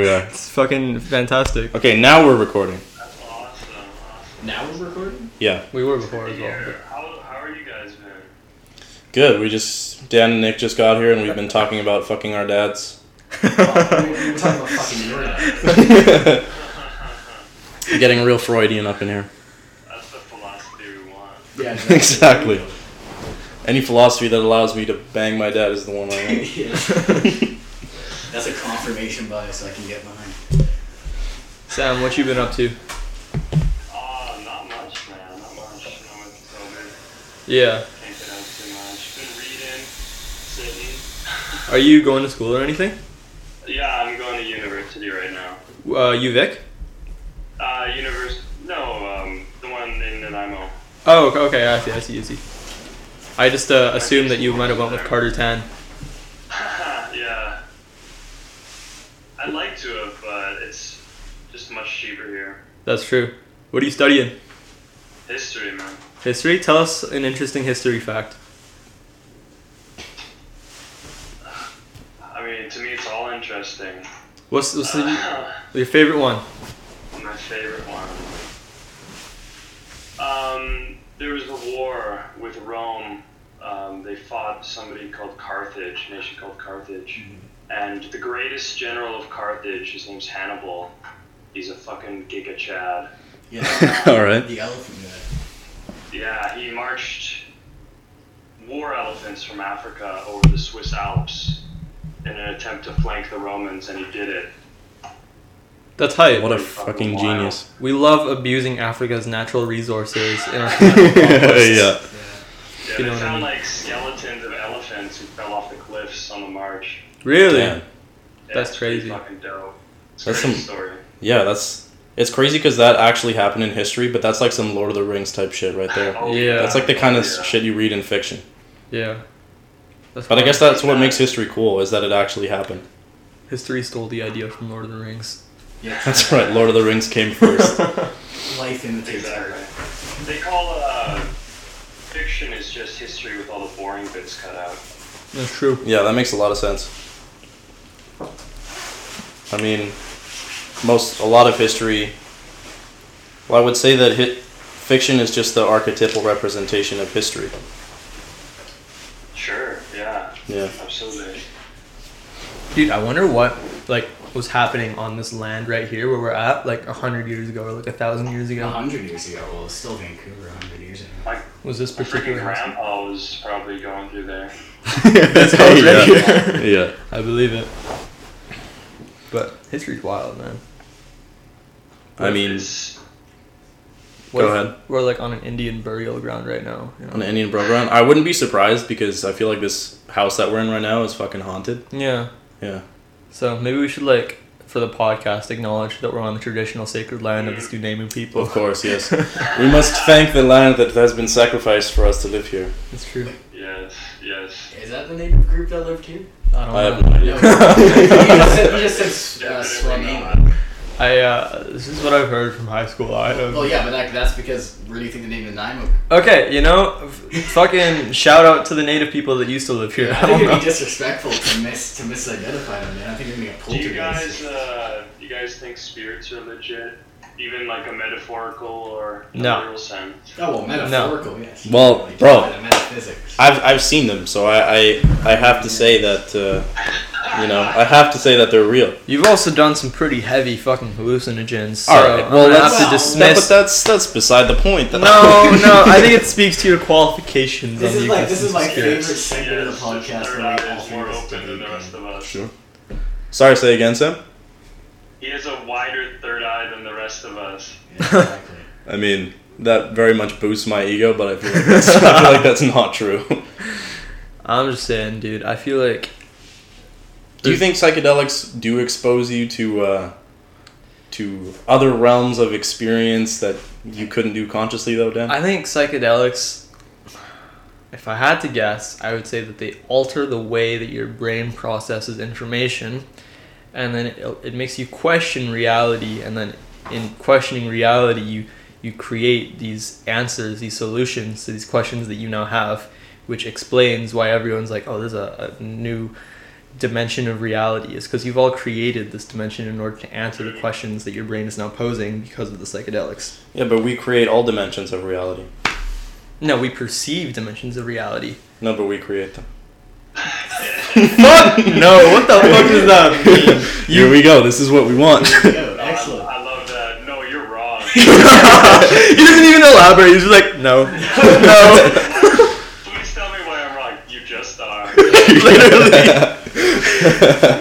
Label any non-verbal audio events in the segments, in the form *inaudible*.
Yeah. It's fucking fantastic. Okay, now we're recording. That's awesome. awesome. Now we're recording? Yeah. We were before as well. Here, how, how are you guys been? Good. We just Dan and Nick just got here and we've been talking about fucking our dads. We were talking about fucking your dad. Getting real Freudian up in here. That's the philosophy we want. Yeah, *laughs* Exactly. Any philosophy that allows me to bang my dad is the one I want. *laughs* *laughs* Yeah. That's a confirmation bias I can get behind. Sam, what you been up to? Oh, not much, man. Not much. You know, with COVID, Yeah. can't get out too much. Been reading, sitting. Are you going to school or anything? Yeah, I'm going to university right now. Uh, UVic? Uh, univers. No, um, the one in Nanaimo. Oh, okay, okay, I see, I see, I see. I just uh, assumed that you might have went with *laughs* Carter Tan. Yeah. I'd like to have, but it's just much cheaper here. That's true. What are you studying? History, man. History? Tell us an interesting history fact. I mean, to me, it's all interesting. What's, what's the, Uh, *sighs* your favorite one? My favorite one. Um, there was a war with Rome. Um, they fought somebody called Carthage, a nation called Carthage. And the greatest general of Carthage, his name's Hannibal. He's a fucking giga chad. Yeah. *laughs* All right. The elephant guy. Yeah, he marched war elephants from Africa over the Swiss Alps in an attempt to flank the Romans, and he did it. That's hype. What a fucking genius. We love abusing Africa's natural resources in our *laughs* *laughs* yeah. Yeah, You they know what I found mean. like skeletons of elephants who fell off the cliffs on the march. Really? Damn. Yeah, That's crazy. Fucking dope. It's That's some- story. Yeah, that's it's crazy because that actually happened in history, but that's like some Lord of the Rings type shit right there. Oh, Yeah. That's like the kind of yeah. shit you read in fiction. Yeah. That's But I guess that's what makes history cool is that it actually happened. history stole the idea from Lord of the Rings. Yeah. *laughs* That's right. Lord of the Rings came first. *laughs* Life imitates Exactly. art. They call uh, fiction is just history with all the boring bits cut out. That's true. Yeah, that makes a lot of sense. I mean, most a lot of history. Well, I would say that hit, fiction is just the archetypal representation of history. Sure. Yeah. Yeah. Absolutely. Dude, I wonder what like was happening on this land right here where we're at, like a hundred years ago or like a thousand years A ago. hundred years ago. Well, it's still Vancouver. A hundred years ago. Like, Was this My freaking particular house? grandpa was probably going through there. *laughs* That's how it's right yeah. here. *laughs* yeah. I believe it. But history's wild, man. I mean, It's- What Go if ahead. We're like on an Indian burial ground right now. You know? on an Indian burial ground, I wouldn't be surprised because I feel like this house that we're in right now is fucking haunted. Yeah. Yeah. So maybe we should like for the podcast acknowledge that we're on the traditional sacred land of the Snuneymuxw people. Of course, yes. *laughs* we must thank the land that has been sacrificed for us to live here. It's true. yes. Yes. Is that the native group that lived here? I don't I have know. no No. idea. you just said, you just said uh, Definitely I uh, this is what I've heard from high school. I don't. Well, yeah, but that, that's because where do you think the name of Nanaimo? Okay, you know, f- fucking shout out to the native people that used to live here. I I think don't it'd know. be disrespectful to miss to misidentify them, man. I think it'd be a Do you guys, uh, you guys think spirits are legit? Even like a metaphorical or a No. literal sense? Oh well, metaphorical, yes. Well, Like, bro. the metaphysics. I've I've seen them, so I I, I have to say that uh, you know I have to say that they're real. You've also done some pretty heavy fucking hallucinogens. So All right, I'm well gonna that's have to well, that, but dismiss. that's that's beside the point. no, no, *laughs* I think it speaks to your qualifications. This on is the like this is my existence favorite of spirits. segment of the Yes, podcast his where third we eye all is more of open than the rest of us. Sure. Sorry, say again, Sam. He has a rest of us. Exactly. *laughs* I mean that very much boosts my ego, but I feel like that's, I feel like that's not true. *laughs* I'm just saying, dude. I feel like Do you think psychedelics do expose you to uh, to other realms of experience that you couldn't do consciously, though, Dan? I think psychedelics. If I had to guess, I would say that they alter the way that your brain processes information, and then it, it makes you question reality. And then, in questioning reality, you you create these answers, these solutions to these questions that you now have, which explains why everyone's like, "Oh, there's a, a new dimension of reality is because you've all created this dimension in order to answer the questions that your brain is now posing because of the psychedelics. Yeah, but we create all dimensions of reality. No, we perceive dimensions of reality. No, but we create them. *laughs* Fuck *laughs* no! What the fuck does that mean? Here we go. This is what we want. Yo, No, I, excellent. I love that. No, you're wrong. *laughs* he doesn't even elaborate. He's just like, no, *laughs* no. Please tell me why I'm wrong. You just are. *laughs* Literally.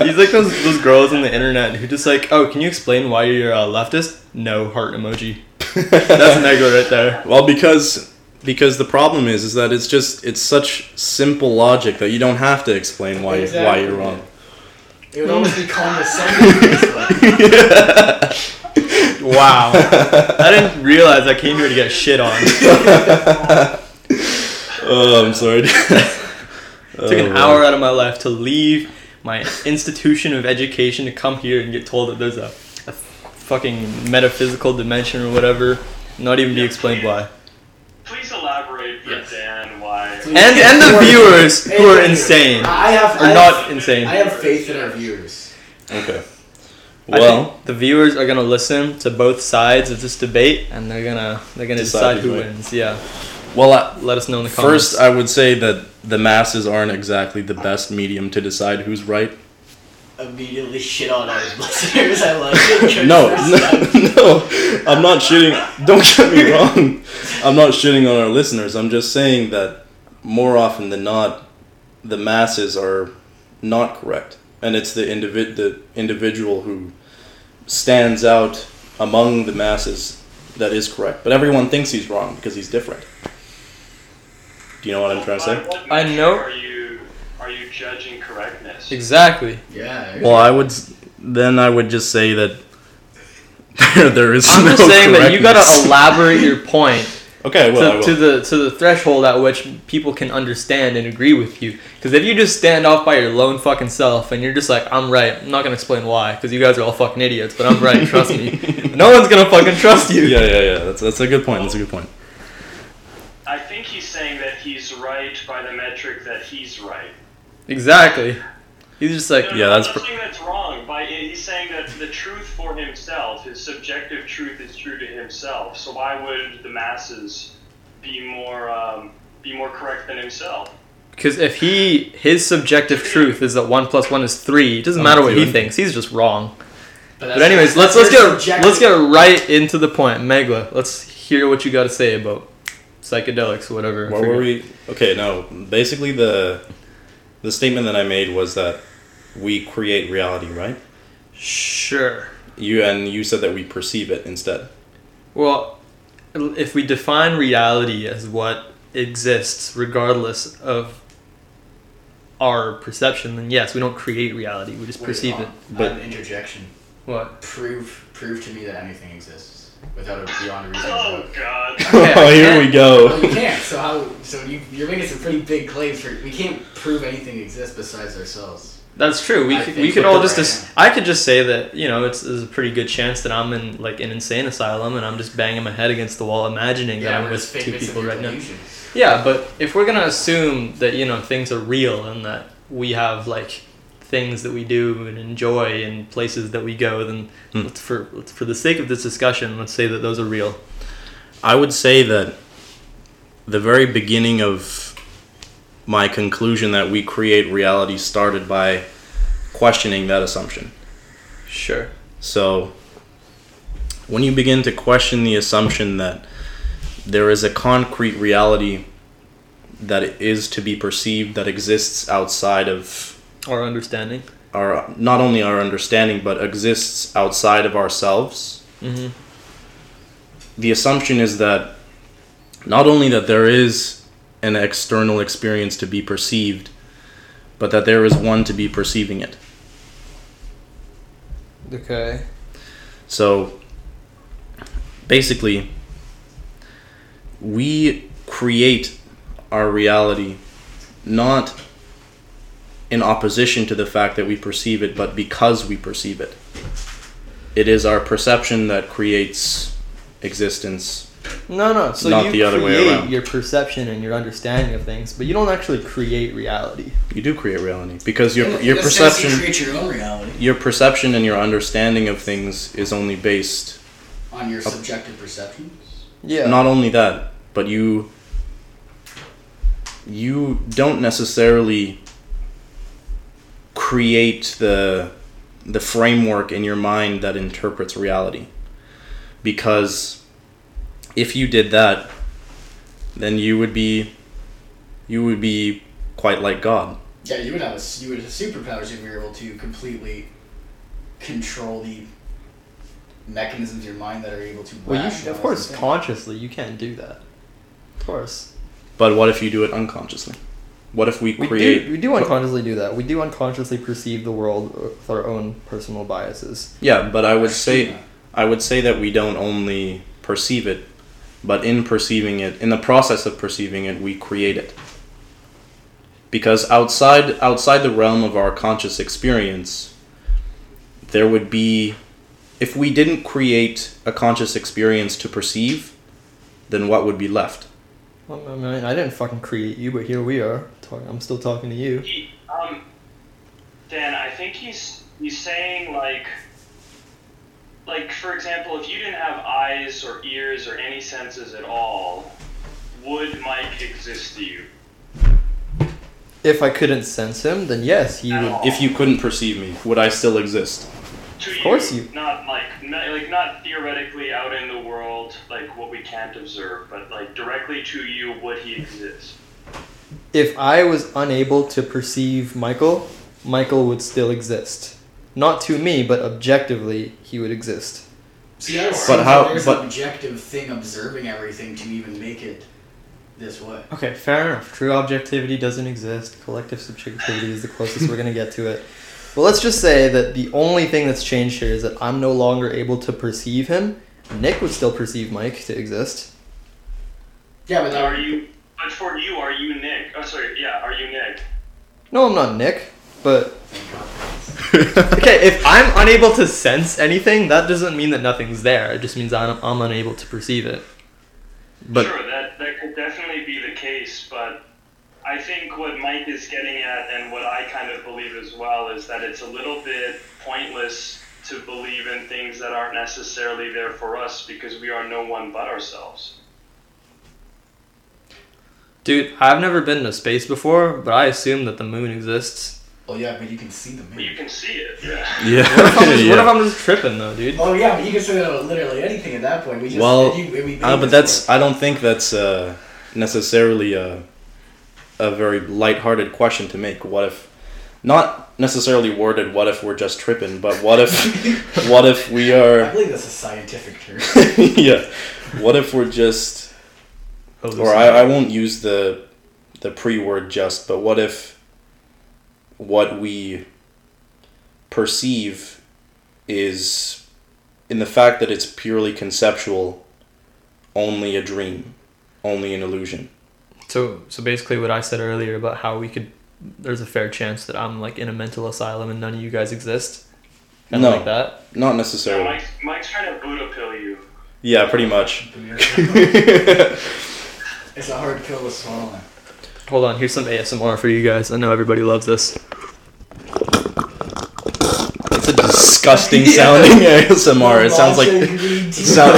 He's like those those girls on the internet who just like, oh, can you explain why you're a leftist? No heart emoji. That's Negro right there. Well, because because the problem is is that it's just it's such simple logic that you don't have to explain why why you're wrong. It would almost be condescending. *laughs* Wow. I didn't realize I came here to get shit on. *laughs* Oh, I'm sorry. *laughs* took an oh, hour out of my life to leave my institution of education to come here and get told that there's a, a fucking metaphysical dimension or whatever. Not even be explained why. Please elaborate for Yes. Dan why. And and the viewers who are insane. I have. Or I not have, insane. I have faith in our viewers. Okay. I Well, think the viewers are gonna listen to both sides of this debate, and they're gonna they're gonna Decide decide, who right. wins. Yeah, well, I, let us know in the comments. first I would say that the masses aren't exactly the best medium to decide who's right. Immediately shit on our listeners. I like it. *laughs* no, *laughs* no, no, I'm not shitting. Don't get me wrong. I'm not shitting on our listeners. I'm just saying that more often than not, the masses are not correct, and it's the individ the individual who stands out among the masses that is correct. But everyone thinks he's wrong because he's different. Do you know what I'm trying to say? I know- Are you are you judging correctness? exactly. Yeah. Well, I would then I would just say that there, *laughs* there is I'm no just saying that you gotta elaborate your point Okay, well, I to, will. to the to the threshold at which people can understand and agree with you. Because if you just stand off by your lone fucking self and you're just like, I'm right, I'm not gonna explain why, because you guys are all fucking idiots, but I'm right, trust me. *laughs* No one's gonna fucking trust you. yeah, yeah, yeah. That's that's a good point. That's a good point. I think he's saying that he's right by the metric that he's right. Exactly. He's just like, No, Yeah, no, that's I'm pr- saying that's wrong. By he's saying that the truth for himself, his subjective truth, is true to himself. So why would the masses be more um, be more correct than himself? because if he his subjective truth is that one plus one is three, it doesn't I'm matter what he thinks. He's just wrong. that's- But anyways, let's let's get subjective- let's get right into the point, Megla. Let's hear what you got to say about psychedelics, or whatever. What were we? Okay, no. Basically, the the statement that I made was that we create reality, right? Sure. You and you said that we perceive it instead. Well, if we define reality as what exists regardless of our perception, then yes, we don't create reality. We just Wait, perceive hold it. But- an interjection. What? Prove, prove to me that anything exists without a beyond a reasonable Oh. God! *laughs* Okay, *laughs* oh, here we go. Well, you can't. So how? So you, you're making some pretty big claims for. We can't prove anything exists besides ourselves. That's true. We I could, we could we're all right just. As, I could just say that you know it's there's a pretty good chance that I'm in like an insane asylum and I'm just banging my head against the wall, imagining that I'm with two people your right now. Yeah, but if we're gonna assume that you know things are real and that we have like things that we do and enjoy and places that we go, then Hmm. let's for let's, for the sake of this discussion, let's say that those are real. I would say that the very beginning of my conclusion that we create reality started by questioning that assumption. Sure. So, when you begin to question the assumption that there is a concrete reality that is to be perceived that exists outside of Our understanding. our not only our understanding but exists outside of ourselves, Mm-hmm. the assumption is that not only that there is an external experience to be perceived, but that there is one to be perceiving it. Okay. So basically, we create our reality not in opposition to the fact that we perceive it, but because we perceive it. It is our perception that creates existence No, no. So Not you the other way create around. your perception and your understanding of things, but you don't actually create reality. You do create reality because your In- your in a sense, you perception create your own reality your perception and your understanding of things is only based on your subjective perceptions. Yeah. not only that, but you you don't necessarily create the the framework in your mind that interprets reality. Because if you did that, then you would be you would be quite like God. Yeah, you would have a, s- you would have superpowers if you were able to completely control the mechanisms of your mind that are able to. well, you, rationalize of course, and consciously, you can't do that. Of course. But what if you do it unconsciously? What if we We create do, we do unconsciously do that. We do unconsciously perceive the world with our own personal biases. Yeah, but I would say. I would say that we don't only perceive it, but in perceiving it, in the process of perceiving it, we create it. Because outside outside the realm of our conscious experience, there would be if we didn't create a conscious experience to perceive, then what would be left? Well, I mean, I didn't fucking create you, but here we are. Talk, I'm still talking to you. He, um, Dan, I think he's he's saying like, like for example, if you didn't have eyes or ears or any senses at all, would Mike exist to you? If I couldn't sense him, then yes, he At would. all? If you couldn't perceive me, would I still exist? To Of course you- Not like not, like not theoretically out in the world, like what we can't observe, but like directly to you, would he exist? If I was unable to perceive Michael, Michael would still exist. Not to me, but objectively, he would exist. See, that But seems how- like there's but- an objective thing observing everything to even make it this way. Okay, fair enough. True objectivity doesn't exist. Collective subjectivity is the closest we're gonna get to it. But let's just say that the only thing that's changed here is that I'm no longer able to perceive him. Nick would still perceive Mike to exist. Yeah, but Are that, you? But for you, are you Nick? Oh, sorry. Yeah, are you Nick? No, I'm not Nick, but *laughs* okay, if I'm unable to sense anything, that doesn't mean that nothing's there. It just means I'm, I'm unable to perceive it. But sure, that that could definitely be the case, but I think what Mike is getting at, and what I kind of believe as well, is that it's a little bit pointless to believe in things that aren't necessarily there for us because we are no one but ourselves. Dude, I've never been to space before, but I assume that the moon exists. Oh yeah, but you can see the But moon. you can see it, yeah. yeah, What if I'm just, yeah. what if I'm just tripping though, dude? Oh yeah, but you can say that literally anything at that point. We just Well, you, we Uh, but that's work. I don't think that's uh, necessarily a a very lighthearted question to make. What if not necessarily worded what if we're just tripping, but what if *laughs* what if we are I believe that's a scientific term. *laughs* yeah. What if we're just or I, I won't use the the pre word just, but what if what we perceive is in the fact that it's purely conceptual only a dream, only an illusion. So, so basically, what I said earlier about how we could, there's a fair chance that I'm like in a mental asylum and none of you guys exist. Kind No. like that. Not So necessarily. Mike's, Mike's trying to Buddha pill you. Yeah, pretty much. it's a hard pill to swallow. *laughs* Hold on, here's some ASMR for you guys. I know everybody loves this. It's a disgusting *laughs* sounding *laughs* ASMR. It sounds like *laughs* it, sound,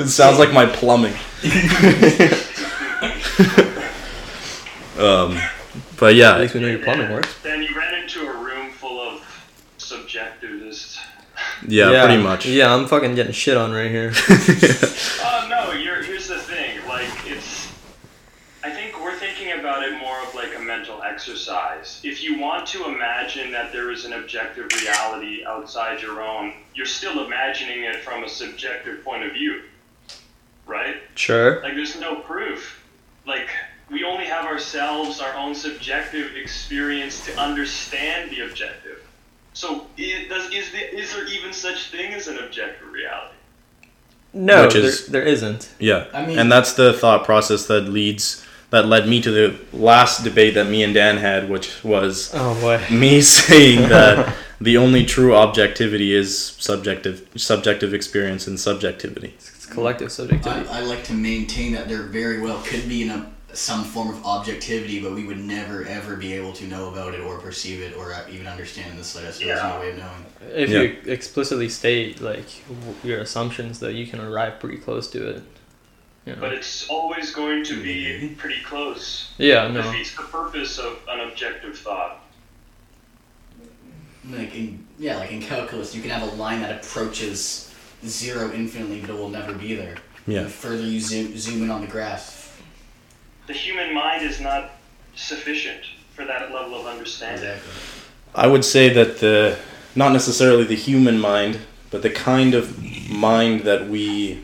it sounds like my plumbing. um, but At yeah, least we know your plumbing works. Then you ran into a room full of subjectivists. yeah, pretty much. Yeah, I'm fucking getting shit on right here. Oh no, you're, here's the thing. Like it's, I think we're thinking about it more of like a mental exercise. If you want to imagine that there is an objective reality outside your own, you're still imagining it from a subjective point of view, right? Sure. Like there's no proof. Like we only have ourselves, our own subjective experience to understand the objective. So i does is the, is there even such thing as an objective reality? No, Which is- there, there isn't. Yeah, I mean- and that's the thought process that leads that led me to the last debate that me and Dan had, which was Oh boy. me *laughs* saying *laughs* that the only true objectivity is subjective subjective experience and subjectivity. It's collective subjectivity. I, I like to maintain that there very well could be in a, some form of objectivity, but we would never ever be able to know about it or perceive it or uh, even understand in the slightest. So There's no way of knowing. if Yeah. you explicitly state like your assumptions, though, you can arrive pretty close to it. You know? But it's always going to be pretty close. yeah, It no. defeats the purpose of an objective thought. Like in yeah, like in calculus, you can have a line that approaches zero infinitely, but it will never be there. Yeah. The further you zoom, zoom in on the graph. The human mind is not sufficient for that level of understanding. Exactly. I would say that the not necessarily the human mind, but the kind of mind that we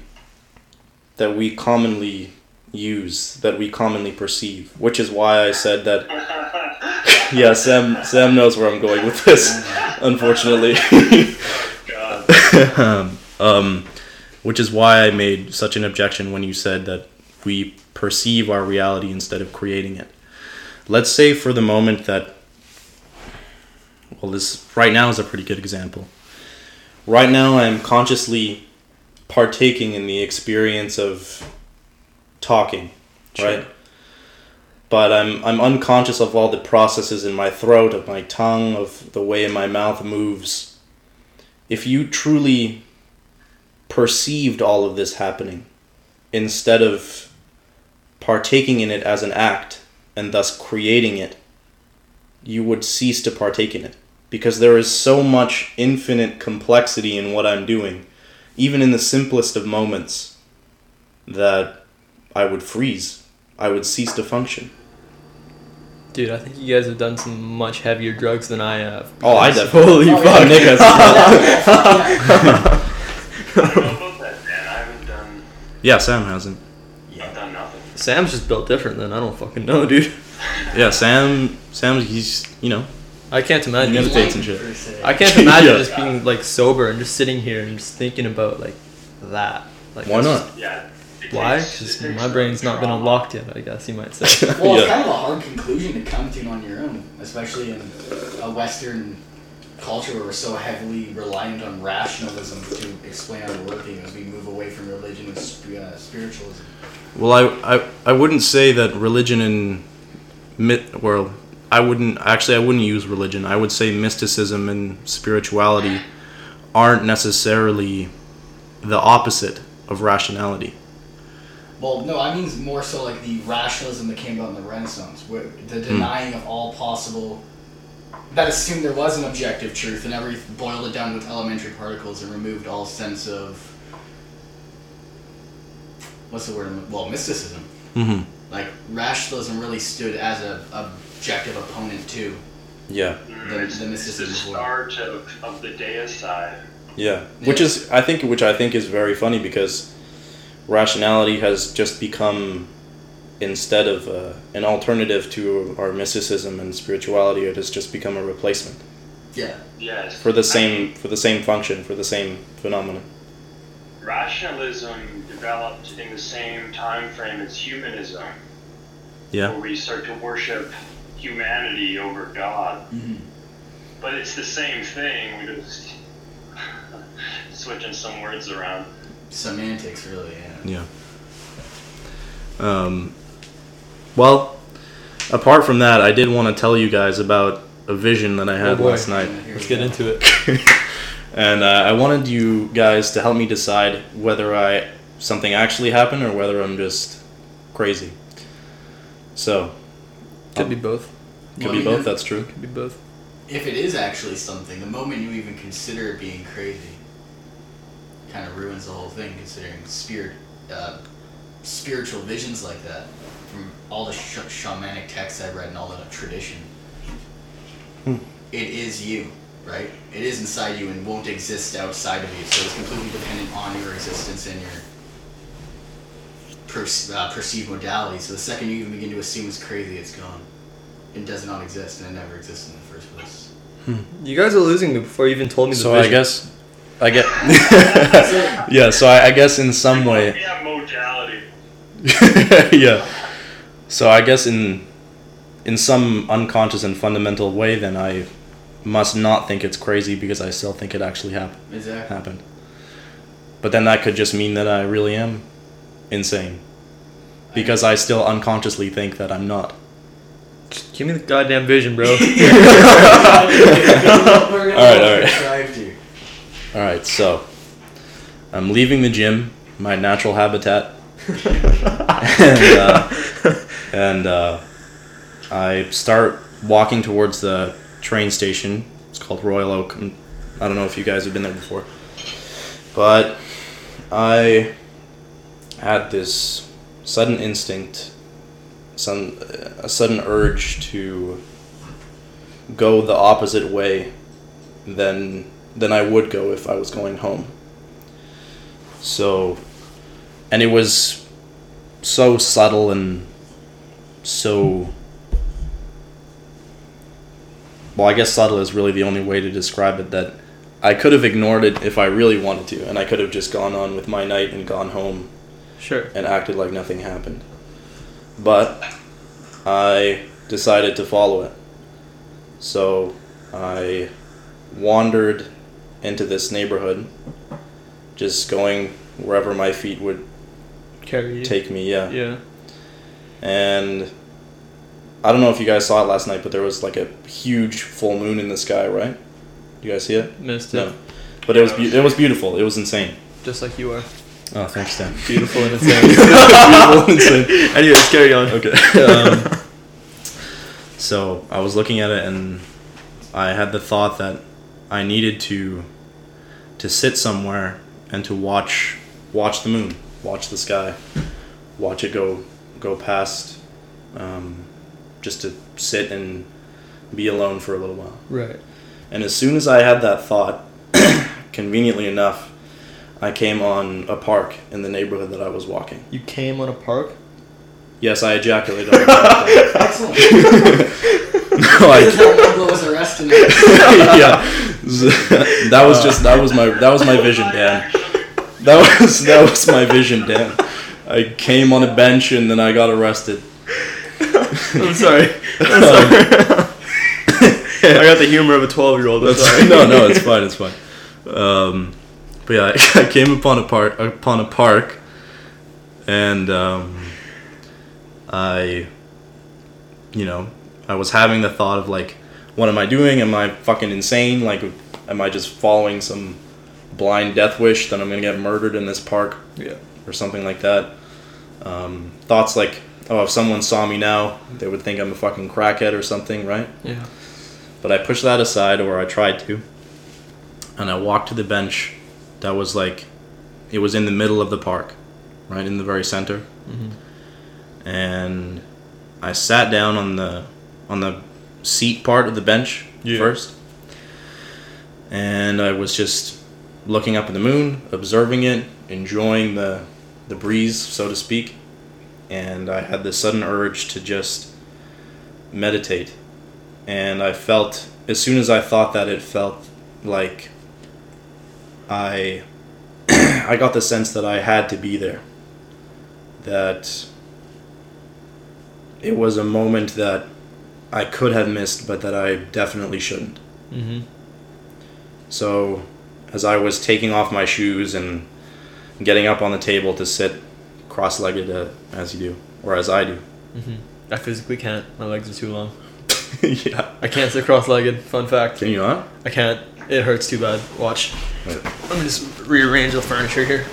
that we commonly use, that we commonly perceive, which is why I said that. *laughs* Yeah, Sam. Sam knows where I'm going with this. *laughs* Unfortunately. God. *laughs* um, which is why I made such an objection when you said that we perceive our reality instead of creating it. Let's say for the moment that, well, this right now is a pretty good example. Right now, I'm consciously partaking in the experience of talking, right? But I'm I'm unconscious of all the processes in my throat, of my tongue, of the way my mouth moves. If you truly perceived all of this happening instead of partaking in it as an act and thus creating it, you would cease to partake in it. Because there is so much infinite complexity in what I'm doing, even in the simplest of moments, that I would freeze. I would cease to function. Dude, I think you guys have done some much heavier drugs than I have. Oh, I *laughs* because- definitely. Oh, fuck, yeah. Nick has- I don't know about that, Dan. I haven't done. yeah, Sam hasn't. I've done nothing. Sam's just built different than I don't fucking know, dude. Yeah, Sam. Sam, he's you know. I can't imagine. You just gotta being- shit. I can't imagine *laughs* Yeah. just being like sober and just sitting here and just thinking about like that. Like Why that's not? Yeah. Why? Because my brain's not been unlocked yet. I guess you might say. *laughs* Well, it's kind of a hard conclusion to come to on your own, especially in a Western culture where we're so heavily reliant on rationalism to explain our working as we move away from religion and sp- uh, spiritualism. Well, I, I, I wouldn't say that religion and myth. Well, I wouldn't actually. I wouldn't use religion. I would say mysticism and spirituality aren't necessarily the opposite of rationality. Well, no, I mean more so like the rationalism that came about in the Renaissance, where the denying of all possible. That assumed there was an objective truth and every boiled it down with elementary particles and removed all sense of. What's the word? Well, mysticism. Mm-hmm. Like rationalism really stood as a objective opponent too. Yeah. The- it's, the it's the mysticism. start of, of the deicide. Yeah. Which is I think which I think is very funny because rationality has just become instead of uh, an alternative to our mysticism and spirituality, it has just become a replacement Yeah. Yes. for the I same mean, for the same function for the same phenomenon. rationalism developed in the same time frame as humanism, Yeah. where we start to worship humanity over God. hmm But it's the same thing. We just *laughs* switching some words around. Semantics, really. Yeah. Yeah. Um, well, apart from that, I did want to tell you guys about a vision that I had boy. last night. Here Let's get go. into it. *laughs* and uh, I wanted you guys to help me decide whether I something actually happened or whether I'm just crazy. So, Could be both. could Well, be I mean, both. if- That's true. Could be both. If it is actually something, the moment you even consider it being crazy, kind of ruins the whole thing. Considering spirit, uh, spiritual visions like that, from all the sh- shamanic texts I've read and all the tradition, Hmm. it is you, right? It is inside you and won't exist outside of you. So it's completely dependent on your existence and your per- uh, perceived modality. So the second you even begin to assume it's crazy, it's gone. It does not exist and it never existed in the first place. You guys are losing me before you even told me the So I guess I get. *laughs* *laughs* yeah. So I, I guess in some way. We have modality. *laughs* yeah. So I guess in in some unconscious and fundamental way, then I must not think it's crazy because I still think it actually happened. Exactly. Happened. But then that could just mean that I really am insane. Because I still unconsciously think that I'm not. Just give me the goddamn vision, bro. *laughs* *laughs* all right, all right. All right, so I'm leaving the gym, my natural habitat, and uh, and uh, I start walking towards the train station. It's called Royal Oak. I don't know if you guys have been there before, but I had this sudden instinct, some a sudden urge to go the opposite way than than I would go if I was going home. So, and it was so subtle and so. Well, I guess subtle is really the only way to describe it. That I could have ignored it if I really wanted to, and I could have just gone on with my night and gone home sure. and acted like nothing happened. But I decided to follow it. So I wandered into this neighborhood, just going wherever my feet would Carry take me, yeah. Yeah. And I don't know if you guys saw it last night, but there was like a huge full moon in the sky, right? You guys see it? Missed it. No. But it was be- it was beautiful. It was insane. Just like you are. Oh, thanks, Dan. Beautiful and insane. *laughs* beautiful and insane. *laughs* Anyways, carry on. Okay. *laughs* Um, so I was looking at it and I had the thought that I needed to to sit somewhere and to watch watch the moon, watch the sky, watch it go go past, um, just to sit and be alone for a little while. Right. And as soon as I had that thought, *coughs* conveniently enough, I came on a park in the neighborhood that I was walking. You came on a park? Yes, I ejaculated on the park. *laughs* Excellent. *laughs* no, I This is was arrested. *laughs* yeah, that was just that was my that was my vision, Dan. That was that was my vision, Dan. I came on a bench and then I got arrested. I'm sorry. I'm sorry. I got the humor of a 12 year old. Sorry. no, no, it's fine, it's fine. Um, but yeah, *laughs* I, came upon a park upon a park, and um, I, you know, I was having the thought of like, what am I doing? Am I fucking insane? Like, am I just following some blind death wish that I'm gonna get murdered in this park Yeah. or something like that? Um, thoughts like, oh, if someone saw me now, they would think I'm a fucking crackhead or something, right? Yeah. But I pushed that aside, or I tried to. And I walked to the bench that was like, it was in the middle of the park, right in the very center. Mhm. And I sat down on the on the seat part of the bench Yeah. first. And I was just looking up at the moon, observing it, enjoying the the breeze, so to speak. And I had this sudden urge to just meditate and I felt as soon as I thought that it felt like I *clears throat* I got the sense that I had to be there that it was a moment that I could have missed but that I definitely shouldn't Mm-hmm. so as I was taking off my shoes and getting up on the table to sit cross-legged uh, as you do or as I do Mm-hmm. I physically can't. My legs are too long. *laughs* yeah I can't sit cross legged. Fun fact. can you not I can't. It hurts too bad. Watch. Let me just rearrange the furniture here.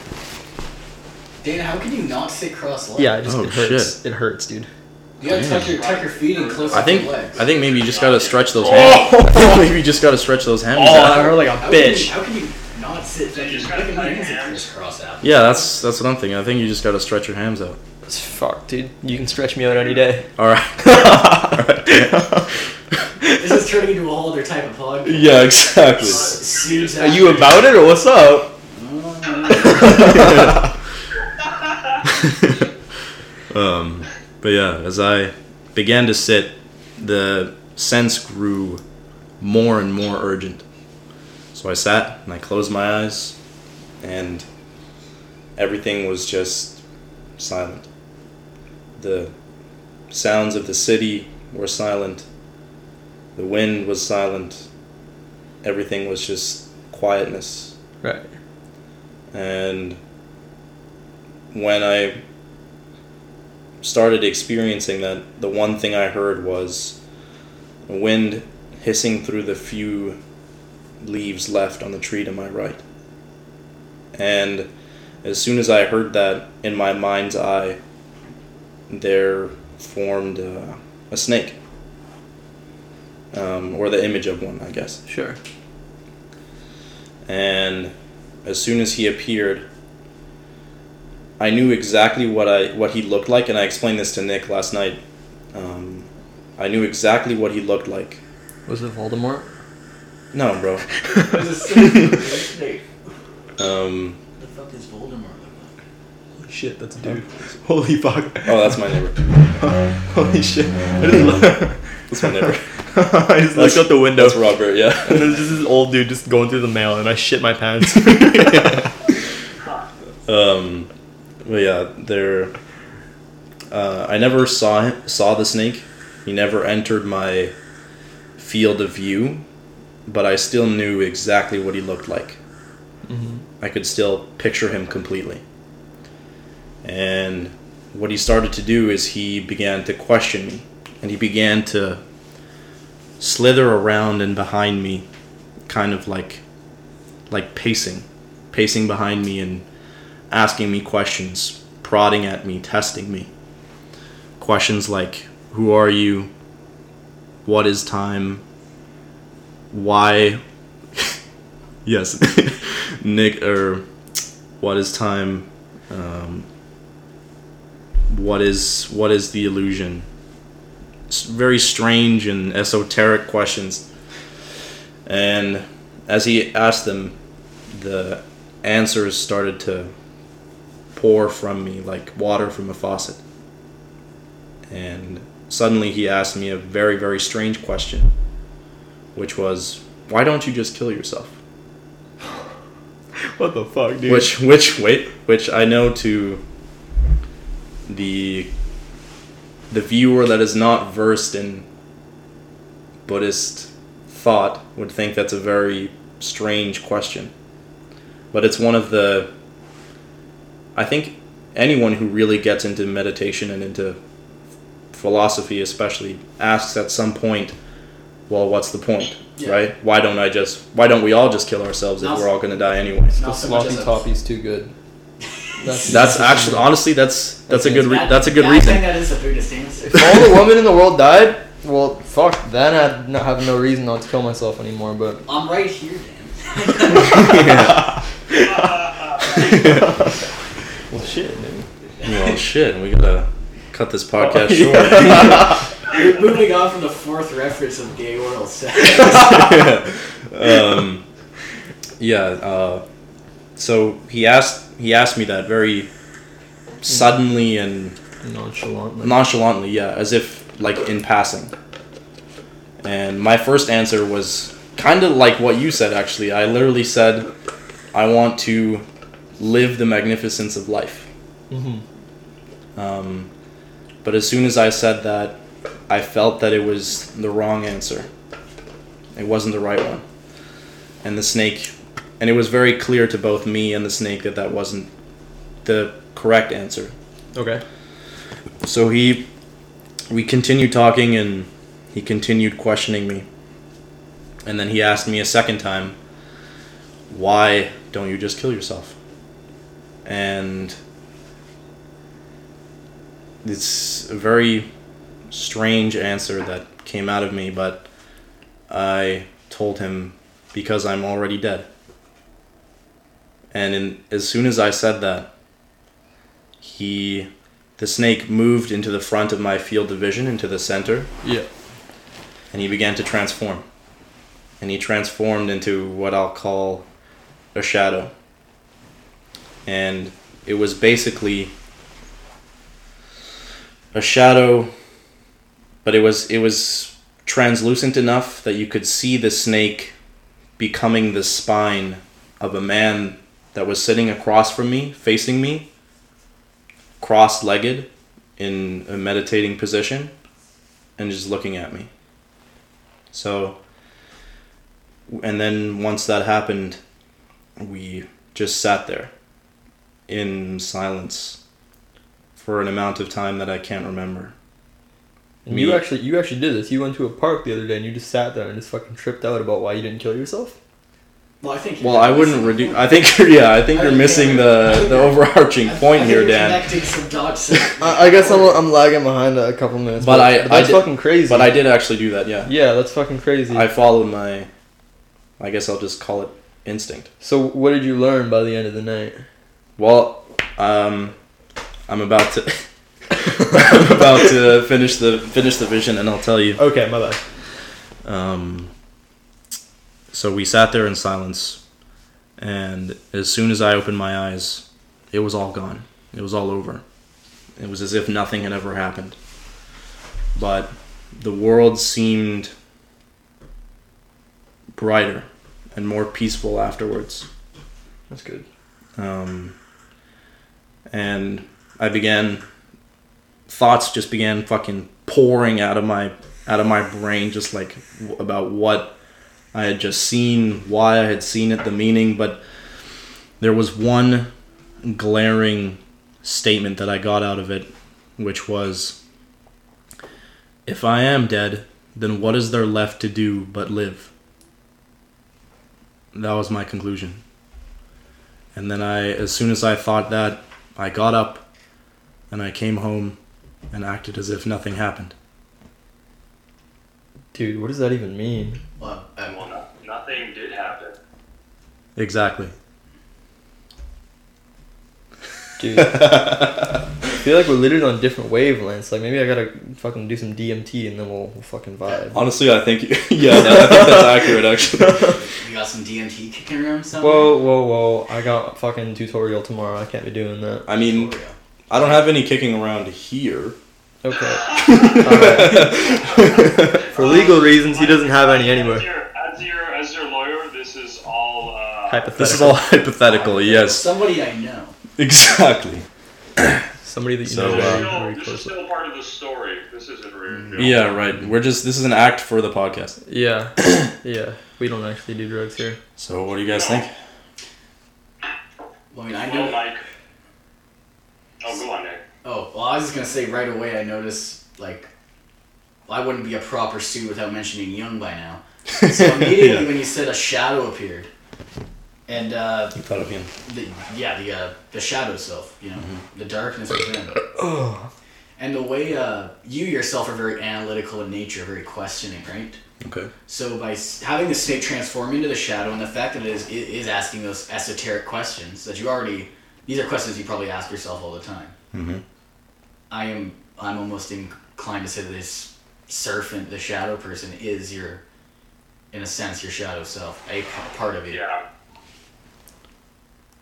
Dana, how can you not sit cross-legged? Yeah, it just Oh, it hurts. It hurts, dude. You gotta tuck your, tuck your feet in close I up think your legs. I think maybe you just gotta stretch those oh. hands. I think maybe you just gotta stretch those hands. Oh, out. I hurt like a How can, you, bitch. how can you not sit So just like gotta your put your hands hands- cross out? Yeah, that's that's what I'm thinking. I think you just gotta stretch your hands out. Fuck, dude. You can stretch me out any day. All right. *laughs* All right. *laughs* This is turning into a whole other type of podcast. yeah, exactly. Suits Are you about it or what's up? *laughs* um, but yeah, as I began to sit, the sense grew more and more urgent. So I sat and I closed my eyes, and everything was just silent. The sounds of the city were silent. The wind was silent. Everything was just quietness. Right. And when I started experiencing that, the one thing I heard was a wind hissing through the few leaves left on the tree to my right. And as soon as I heard that, in my mind's eye, there formed uh, a snake. Um, or the image of one, I guess. Sure. And as soon as he appeared, I knew exactly what I what he looked like, and I explained this to Nick last night. Um, I knew exactly what he looked like. Was it Voldemort? No, bro. There's a snake. There's a snake. Um, the fuck does Voldemort look like? Shit, that's a dude. Holy fuck. oh, that's my neighbor. *laughs* Holy shit. I just, *laughs* look- That's my neighbor. *laughs* I just looked out the window. That's Robert. Yeah. *laughs* And there's just this old dude just going through the mail, and I shit my pants. *laughs* *laughs* Um, but yeah, there. Uh, I never saw him, saw the snake. He never entered my field of view, but I still knew exactly what he looked like. Mhm. I could still picture him completely. And what he started to do is he began to question me, and he began to slither around and behind me, kind of like, like pacing, pacing behind me and asking me questions, prodding at me, testing me. Questions like, Who are you? What is time? Why? *laughs* yes, *laughs* Nick, or what is time? Um, what is what is the illusion? Very strange and esoteric questions. And as he asked them, the answers started to pour from me like water from a faucet. And suddenly he asked me a very, very strange question, which was, Why don't you just kill yourself? what the fuck, dude? Which, which, wait, which I know to the the viewer that is not versed in Buddhist thought would think that's a very strange question. But it's one of the I think anyone who really gets into meditation and into philosophy especially asks at some point, well, what's the point? Yeah. Right? Why don't I just why don't we all just kill ourselves if we're all going to die anyway? the Not sloppy toppy's too good. That's, That's actually honestly that's that's a good re- that's a good yeah, I think reason. that is the Buddhist answer. If all the women in the world died, well, fuck. Then I'd not have no reason not to kill myself anymore. But I'm right here, Dan. *laughs* *laughs* well, shit, dude. Well, shit, we gotta cut this podcast short. *laughs* We're moving on from the fourth reference of gay oral sex. um, yeah. Uh, so he asked he asked me that very suddenly and Nonchalant. like- nonchalantly, yeah, as if like in passing. And my first answer was kind of like what you said. Actually, I literally said, "I want to live the magnificence of life." Mhm. Um, but as soon as I said that, I felt that it was the wrong answer. It wasn't the right one. And the snake, and it was very clear to both me and the snake that that wasn't the correct answer. Okay. So he, we continued talking and he continued questioning me. And then he asked me a second time, why don't you just kill yourself? And it's a very strange answer that came out of me, but I told him because I'm already dead. And in, as soon as I said that, he, the snake moved into the front of my field of vision, into the center, Yeah. and he began to transform. And he transformed into what I'll call a shadow. And it was basically a shadow, but it was it was translucent enough that you could see the snake becoming the spine of a man that was sitting across from me, facing me, cross-legged in a meditating position and just looking at me. So, and then once that happened, we just sat there in silence for an amount of time that I can't remember. And Me- you actually you actually did this. You went to a park the other day and you just sat there and just fucking tripped out about why you didn't kill yourself. Well, I think. Well, I wouldn't reduce. I think you're, yeah, I think I you're think missing you're- the the overarching I- I point think here, you're Dan. Connecting some dots. *laughs* I, I guess I'm, I'm lagging behind a couple minutes. But I- but I that's did- fucking crazy. But I did actually do that. Yeah, Yeah, that's fucking crazy. I followed my. I guess I'll just call it instinct. so what did you learn by the end of the night? Well, um, I'm about to. *laughs* I'm about to finish the finish the vision, and I'll tell you. Okay, my bad. Um, so we sat there in silence, and as soon as I opened my eyes, it was all gone. It was all over. It was as if nothing had ever happened. But the world seemed brighter and more peaceful afterwards. That's good. Um, and I began thoughts just began fucking pouring out of my out of my brain just like w- about what I had just seen, why I had seen it, the meaning, but there was one glaring statement that I got out of it which was if I am dead, then what is there left to do but live? That was my conclusion. And then I, as soon as I thought that, I got up and I came home and acted as if nothing happened. Dude, what does that even mean? Well, um, Well, no, nothing did happen. Exactly. Dude. I feel like we're literally on different wavelengths. Like maybe I gotta fucking do some DMT and then we'll, we'll fucking vibe. Honestly, I think *laughs* yeah, that, I think that's accurate. Actually, *laughs* you got some DMT kicking around somewhere. Whoa, whoa, whoa! I got fucking tutorial tomorrow. I can't be doing that. I mean, yeah. I don't have any kicking around here. Okay. Alright. *laughs* For legal reasons, he doesn't have any As your, as your, as your lawyer, this is all. Uh, Hypothetical. This is all hypothetical. Yes, Somebody I know. exactly. *coughs* Somebody that you So, know This, is uh, very, still, very this is still part of the story. This isn't real. Yeah, right. We're just this is an act for the podcast. Yeah, *coughs* yeah. We don't actually do drugs here. So, what do you guys think? Well, I mean, I Well, know. Mike. Oh, go on, Nick. Oh, well, I was just gonna say right away. I noticed like, well, I wouldn't be a proper Sioux without mentioning Jung by now. So *laughs* immediately Yeah. when you said a shadow appeared, and uh, You thought of him. the yeah the uh, the shadow self, you know, Mm-hmm. the darkness within. *clears throat* And the way uh, you yourself are very analytical in nature, very questioning, right? Okay. So by having the snake transform into the shadow, and the fact that it is it is asking those esoteric questions that you already these are questions you probably ask yourself all the time. Mm-hmm. I am I'm almost inclined to say that this serpent, the shadow person, is your, in a sense, your shadow self, a part of you. Yeah.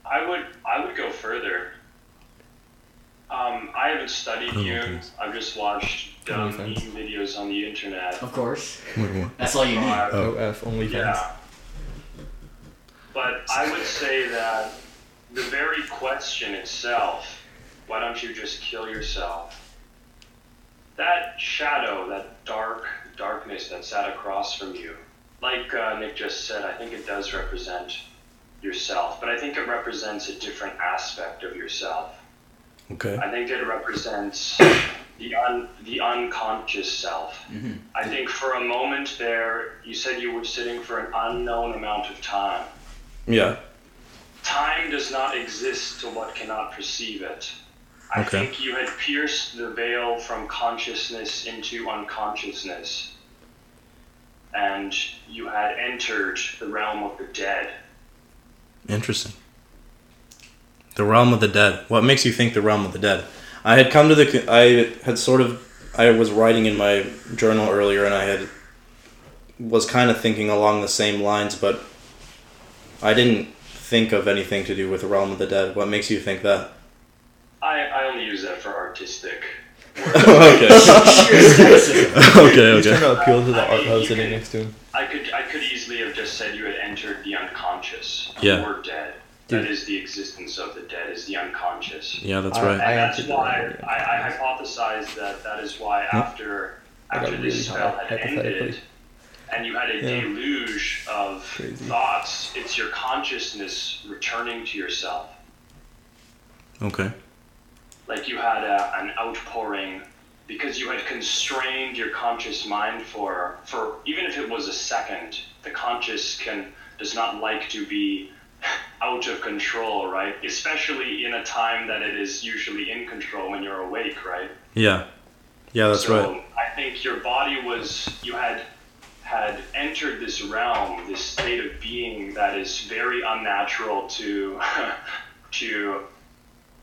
I would I would go further. Um, I haven't studied Oh, you. thanks. I've just watched dumb OnlyFans. videos on the internet. Of course, that's all you need. Uh, Oh. OF OnlyFans. Yeah. But I would say that the very question itself, why don't you just kill yourself? That shadow, that dark darkness that sat across from you, like uh, Nick just said, I think it does represent yourself, but I think it represents a different aspect of yourself. Okay. I think it represents the un, the unconscious self. hmm I think for a moment there, you said you were sitting for an unknown amount of time. Yeah. Time does not exist to what cannot perceive it. I Okay. think you had pierced the veil from consciousness into unconsciousness. And you had entered the realm of the dead. Interesting. The realm of the dead. What makes you think the realm of the dead? I had come to the. I had sort of. I was writing in my journal earlier, and I had was kind of thinking along the same lines, but I didn't think of anything to do with the realm of the dead. What makes you think that? I, I only use that for artistic. *laughs* okay. okay. *laughs* Okay. He's trying to appeal to the I art mean, house you sitting next to him. I could I could easily have just said you had entered the unconscious. Yeah. You were dead. Dude. That is the existence of the dead, is the unconscious. Yeah, that's right. I and that's why don't. I, I hypothesized that that is why hmm? after I after this high, spell had hypothetically. ended and you had a Yeah. deluge of Crazy. thoughts, it's your consciousness returning to yourself. Okay. Like you had a, an outpouring because you had constrained your conscious mind for for even if it was a second the conscious can does not like to be *laughs* out of control right especially in a time that it is usually in control when you're awake right Yeah. Yeah, that's right. so right. I think your body was you had had entered this realm, this state of being that is very unnatural to *laughs* to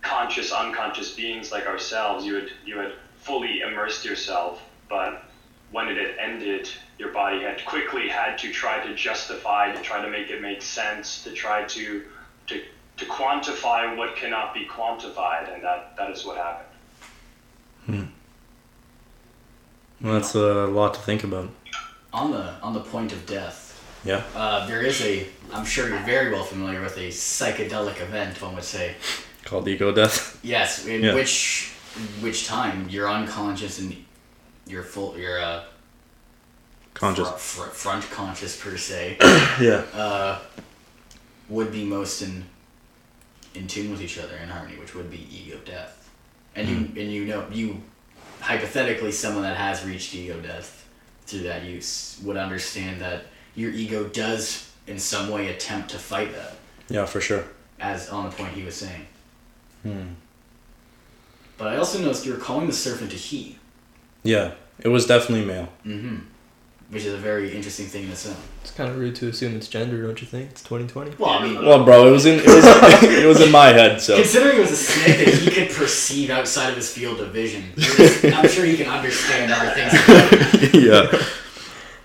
conscious, unconscious beings like ourselves. You had you had fully immersed yourself, but when it had ended, your body had quickly had to try to justify, to try to make it make sense, to try to to to quantify what cannot be quantified, and that, that is what happened. Well, that's a lot to think about. On the on the point of death, Yeah. uh, there is a. I'm sure you're very well familiar with a psychedelic event. One would say. Called ego death. Yes, in Yeah. which which time you're unconscious and you're full. You're uh, Conscious. fr- fr- front conscious per se. *coughs* Yeah. uh, would be most in in tune with each other in harmony, which would be ego death. And you and you know you hypothetically someone that has reached ego death through that use would understand that your ego does in some way attempt to fight that, Yeah, for sure. as on the point he was saying. Hmm. But I also noticed you were calling the serpent a he, Yeah, it was definitely male. mm-hmm. which is a very interesting thing to say. It's kind of rude to assume it's gender, don't you think? It's 2020. Well, I mean, Well, bro, it was in it was *laughs* it was in my head, so Considering it was a snake that he could perceive outside of his field of vision, I'm sure he can understand other things. about *laughs* it. yeah.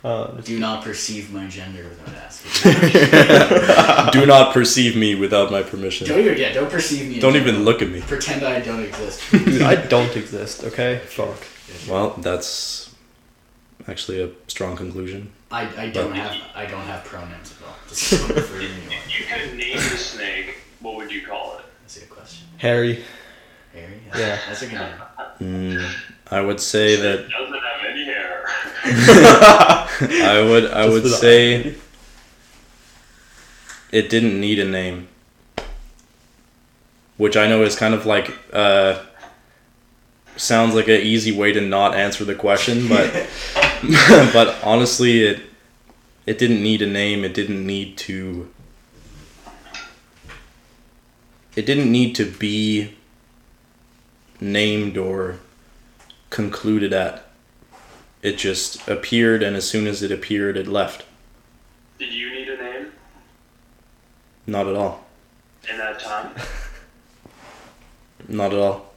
Uh, Do not perceive my gender without asking. *laughs* Do not perceive me without my permission. don't even, yeah, don't perceive me. Don't general. even look at me. Pretend I don't exist. *laughs* I don't exist. Okay. Fuck. Well, that's actually a strong conclusion. I, I don't have I don't have pronouns at all. Just want to refer to me on. If you could name the snake, what would you call it? That's a good question. Harry. Harry? Yeah. That's a good name. Mm, I would say It that doesn't have any hair. *laughs* I would I Just would say irony. it didn't need a name, which I know is kind of like uh, sounds like an easy way to not answer the question, but *laughs* *laughs* but honestly, it it didn't need a name. It didn't need to. It didn't need to be named or concluded at. It just appeared, and as soon as it appeared, it left. Did you need a name Not at all. in that time? Not at all.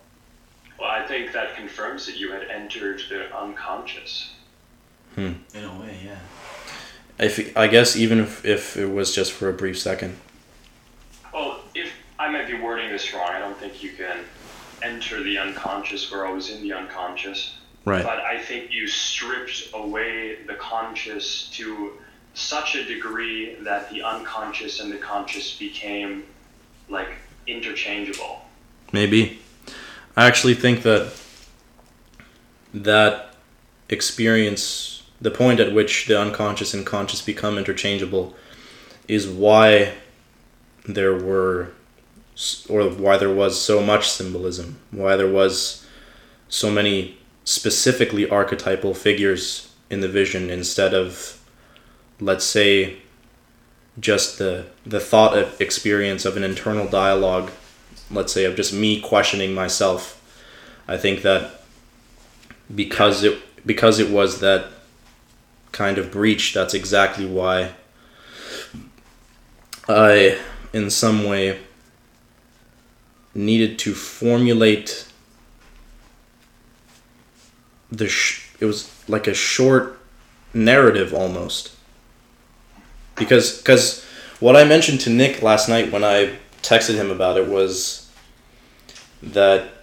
Well, I think that confirms that you had entered the unconscious. Hmm. In a way, yeah. If I guess even if, if it was just for a brief second. Well, if I might be wording this wrong, I don't think you can enter the unconscious where I was in the unconscious. Right. But I think you stripped away the conscious to such a degree that the unconscious and the conscious became like interchangeable. Maybe. I actually think that that experience, the point at which the unconscious and conscious become interchangeable, is why there were, or why there was so much symbolism, why there was so many specifically archetypal figures in the vision instead of, let's say, just the the thought of experience of an internal dialogue let's say of just me questioning myself. I think that because it because it was that kind of breach that's exactly why i in some way needed to formulate the sh- it was like a short narrative almost because because what i mentioned to nick last night when i texted him about it was that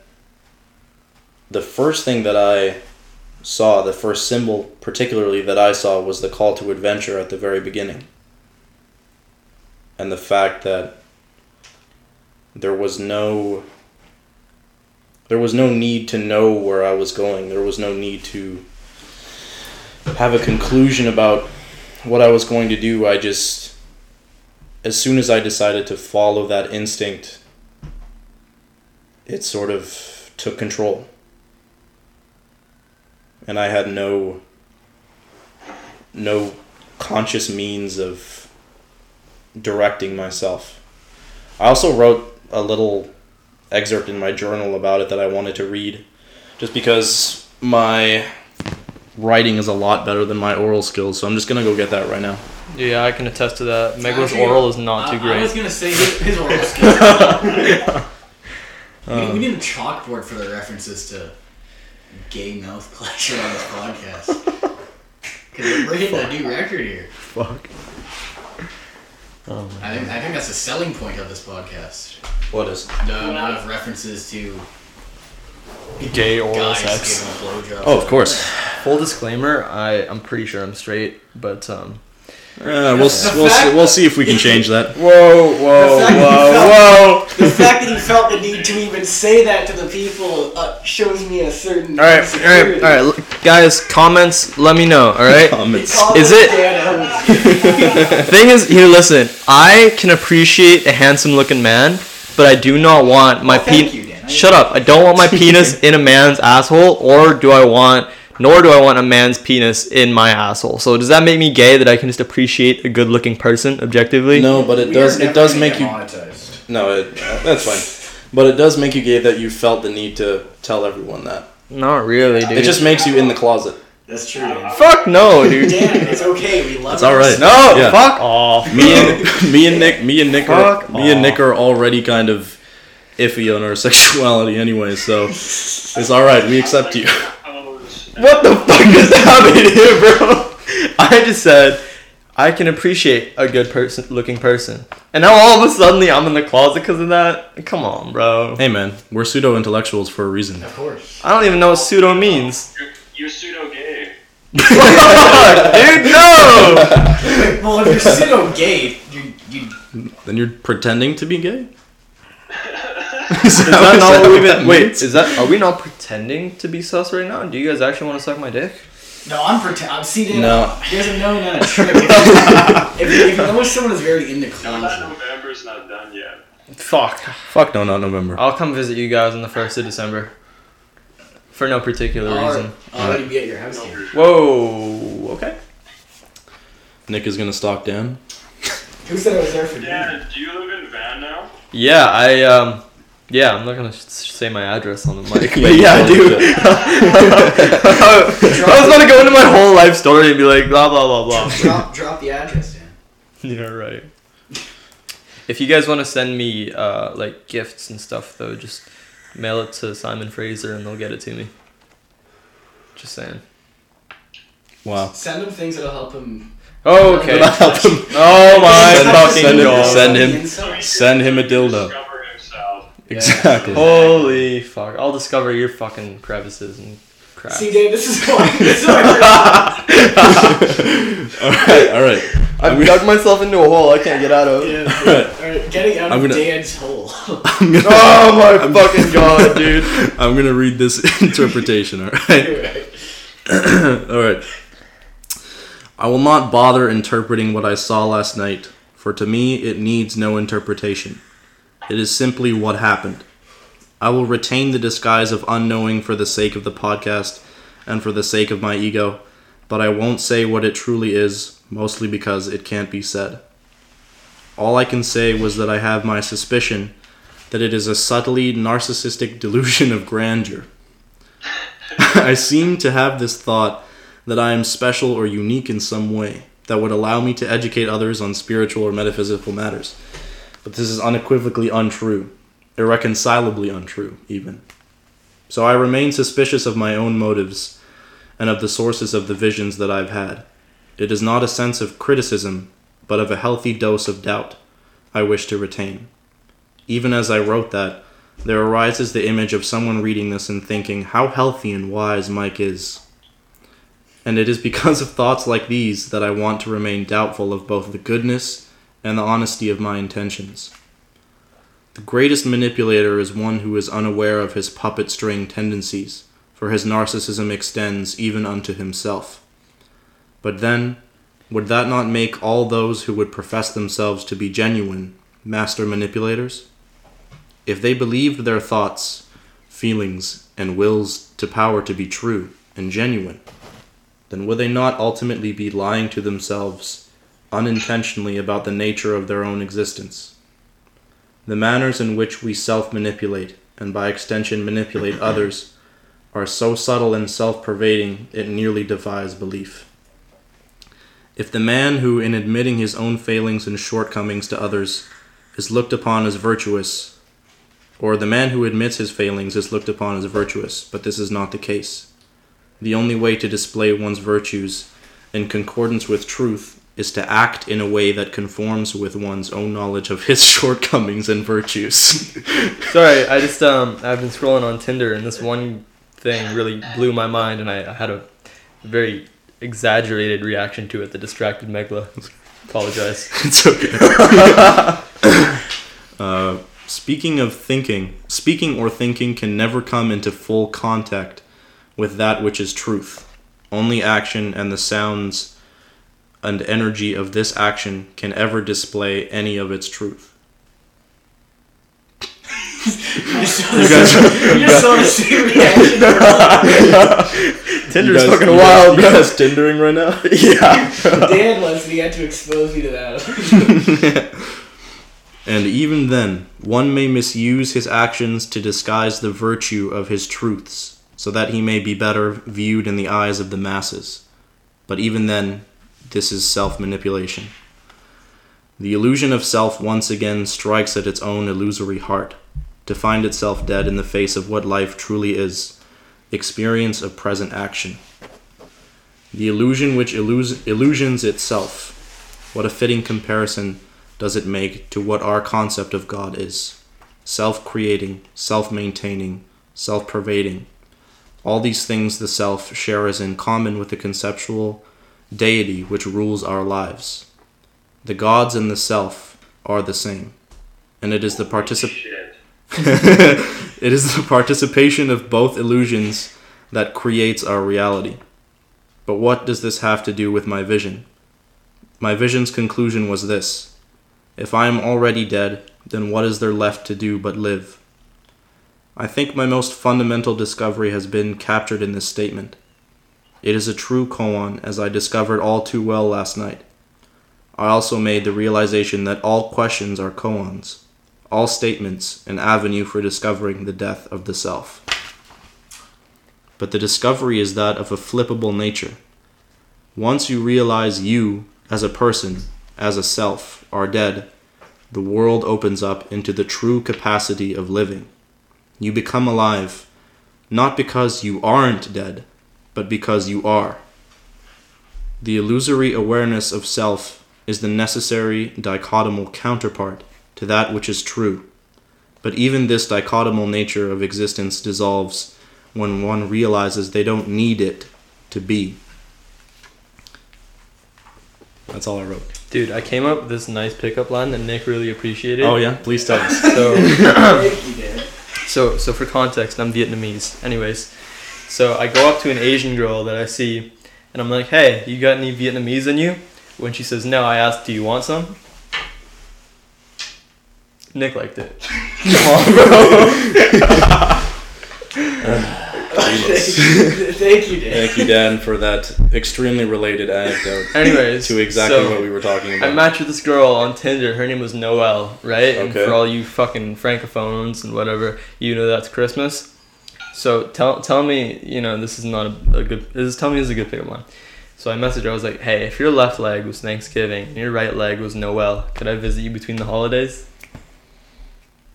the first thing that I saw, the first symbol particularly that I saw was the call to adventure at the very beginning. And the fact that there was no there was no need to know where I was going. There was no need to have a conclusion about what I was going to do. I just as soon as I decided to follow that instinct it sort of took control. And I had no no conscious means of directing myself. I also wrote a little excerpt in my journal about it that I wanted to read just because my writing is a lot better than my oral skills. So I'm just going to go get that right now. Yeah, I can attest to that. Megla's oral is not too I, I was great. gonna say his, his oral *laughs* skills. *laughs* we, Uh. we need a chalkboard for the references to gay mouth pleasure on this podcast. *laughs* Because we're breaking a new record here. Fuck. I think, I think that's the selling point of this podcast. What is? The amount of references to Gay oral guys sex. giving a. Oh, of course. Full disclaimer, I I'm pretty sure I'm straight, but um. Uh, we'll, The we'll, fact- s- we'll see if we can change that. Whoa, whoa, The fact whoa, whoa! The fact that he felt the need to even say that to the people uh, shows me a certain. All right, all right, all right, guys. Comments, let me know. All right. Comments. Is it- *laughs* Thing is, here, listen. I can appreciate a handsome-looking man, but I do not want my Well, penis. you, Dan. I- Shut up! I don't want my *laughs* penis in a man's asshole, or do I want? Nor do I want a man's penis in my asshole. So does that make me gay that I can just appreciate a good-looking person objectively? No, but it We does. It does make you. monetized. No, it, that's fine. But it does make you gay that you felt the need to tell everyone that. Not really, dude. It just makes you in the closet. That's true. Dan. fuck no, *laughs* dude. Dan, it's okay. We love It's all right. No, Yeah. fuck *laughs* off. Me and *laughs* me and Nick, me and Nick, are, Fuck me and Nick are already kind of iffy on our sexuality anyway. So it's all right. We accept you. Pose and- What the fuck is happening here, bro? *laughs* I just said I can appreciate a good person, looking person, and now all of a sudden I'm in the closet because of that. Come on, bro. Hey man, we're pseudo intellectuals for a reason. Of course. I don't even know what pseudo means. You're, you're pseudo gay. *laughs* Fuck, dude, no. Well, if you're pseudo gay, you you Then you're pretending to be gay. *laughs* Is that not what we've been? Wait, is that? Are we not pretending to be sus right now? Do you guys actually want to suck my dick? no, I'm pretend. I'm see No. You guys have known that a trick. *laughs* if, if, if you know someone is very into No, closure, November's not done yet. Fuck. Fuck no, not November. I'll come visit you guys on the first of December. For no particular reason. I'll already be at your house. No, Dan. Whoa. Okay. Nick is gonna stalk Dan. Who said I was there for dinner? Dan, do you live in Van now? Yeah, I um, yeah, I'm not gonna s- say my address on the mic, *laughs* but you yeah, I do. *laughs* I was gonna go into my whole life story and be like blah blah blah blah. drop drop the address, Dan. *laughs* yeah, right. If you guys want to send me uh like gifts and stuff though, just mail it to Simon Fraser and they'll get it to me. Just saying. Wow. Send him things that'll help him. Oh, okay. That'll help him. Oh my Send- fucking send him- god. send him- Send him a dildo. Discover himself. Exactly. Holy fuck! I'll discover your fucking crevices and crap. See, Dave, this is why. *laughs* This is why *laughs* all right, all right. I've dug myself into a hole I can't get out of. yeah, *laughs* Alright. alright, getting out I'm of gonna- Dan's hole. I'm gonna, Oh my fucking god, dude. I'm gonna read this interpretation. All right. *clears throat* all right. I will not bother interpreting what I saw last night, for to me it needs no interpretation. It is simply what happened. I will retain the disguise of unknowing for the sake of the podcast and for the sake of my ego, but I won't say what it truly is, mostly because it can't be said. All I can say was that I have my suspicion that it is a subtly narcissistic *laughs* delusion of grandeur. *laughs* I seem to have this thought that I am special or unique in some way that would allow me to educate others on spiritual or metaphysical matters. But this is unequivocally untrue, irreconcilably untrue, even. So I remain suspicious of my own motives and of the sources of the visions that I've had. It is not a sense of criticism, but of a healthy dose of doubt I wish to retain. Even as I wrote that, there arises the image of someone reading this and thinking how healthy and wise Mike is. And it is because of thoughts like these that I want to remain doubtful of both the goodness and the honesty of my intentions. The greatest manipulator is one who is unaware of his puppet string tendencies, for his narcissism extends even unto himself. But then, would that not make all those who would profess themselves to be genuine master manipulators? If they believed their thoughts, feelings, and wills to power to be true and genuine, then would they not ultimately be lying to themselves unintentionally about the nature of their own existence? The manners in which we self manipulate, and by extension manipulate *clears throat* others, are so subtle and self pervading it nearly defies belief. If the man who, in admitting his own failings and shortcomings to others, is looked upon as virtuous, or the man who admits his failings is looked upon as virtuous, but this is not the case. The only way to display one's virtues in concordance with truth is to act in a way that conforms with one's own knowledge of his *laughs* shortcomings and virtues. *laughs* Sorry, I just um I've been scrolling on Tinder and this one thing really blew my mind and I, I had a very exaggerated reaction to it the distracted Megla. Apologize. *laughs* it's okay. uh, speaking of thinking, speaking or thinking can never come into full contact with that which is truth. Only action and the sounds and energy of this action can ever display any of its truth. You just You guys- *laughs* you just saw the same reaction. Tinder's guys- fucking you guys- wild, You guys tindering right now? *laughs* yeah. Dan wants me to expose you to that. *laughs* and even then, one may misuse his actions to disguise the virtue of his truths, so that he may be better viewed in the eyes of the masses. But even then, this is self manipulation. The illusion of self once again strikes at its own illusory heart, to find itself dead in the face of what life truly is experience of present action. The illusion which illus- illusions itself. What a fitting comparison does it make to what our concept of God is self creating, self maintaining, self pervading. All these things the self shares in common with the conceptual deity which rules our lives. The gods and the self are the same, and it is the particip- *laughs* it is the participation of both illusions that creates our reality. But what does this have to do with my vision? My vision's conclusion was this If I am already dead, then what is there left to do but live? I think my most fundamental discovery has been captured in this statement. It is a true koan, as I discovered all too well last night. I also made the realization that all questions are koans all statements an avenue for discovering the death of the self. But the discovery is that of a flippable nature. Once you realize you, as a person, as a self, are dead, the world opens up into the true capacity of living. You become alive, not because you aren't dead, but because you are. The illusory awareness of self is the necessary dichotomal counterpart to that which is true. But even this dichotomal nature of existence dissolves when one realizes they don't need it to be. That's all I wrote. Dude, I came up with this nice pickup line that Nick really appreciated. Oh yeah, please tell us. So *laughs* Thank you, Dan. So, so for context, I'm Vietnamese. Anyways, so I go up to an Asian girl that I see, and I'm like, "Hey, you got any Vietnamese in you?" When she says no, I ask, "Do you want some?" Nick liked it. *laughs* Come on, bro. *laughs* Thank you, Dan. Thank you, Dan, for that extremely related anecdote *laughs* Anyways, to exactly so what we were talking about. I matched with this girl on Tinder. Her name was Noelle, right? And Okay. for all you fucking francophones and whatever, you know that's Christmas. So tell tell me, you know, this is not a, a good. This is tell me this is a good pickup line. So I messaged her. I was like, "Hey, if your left leg was Thanksgiving and your right leg was Noel, could I visit you between the holidays?"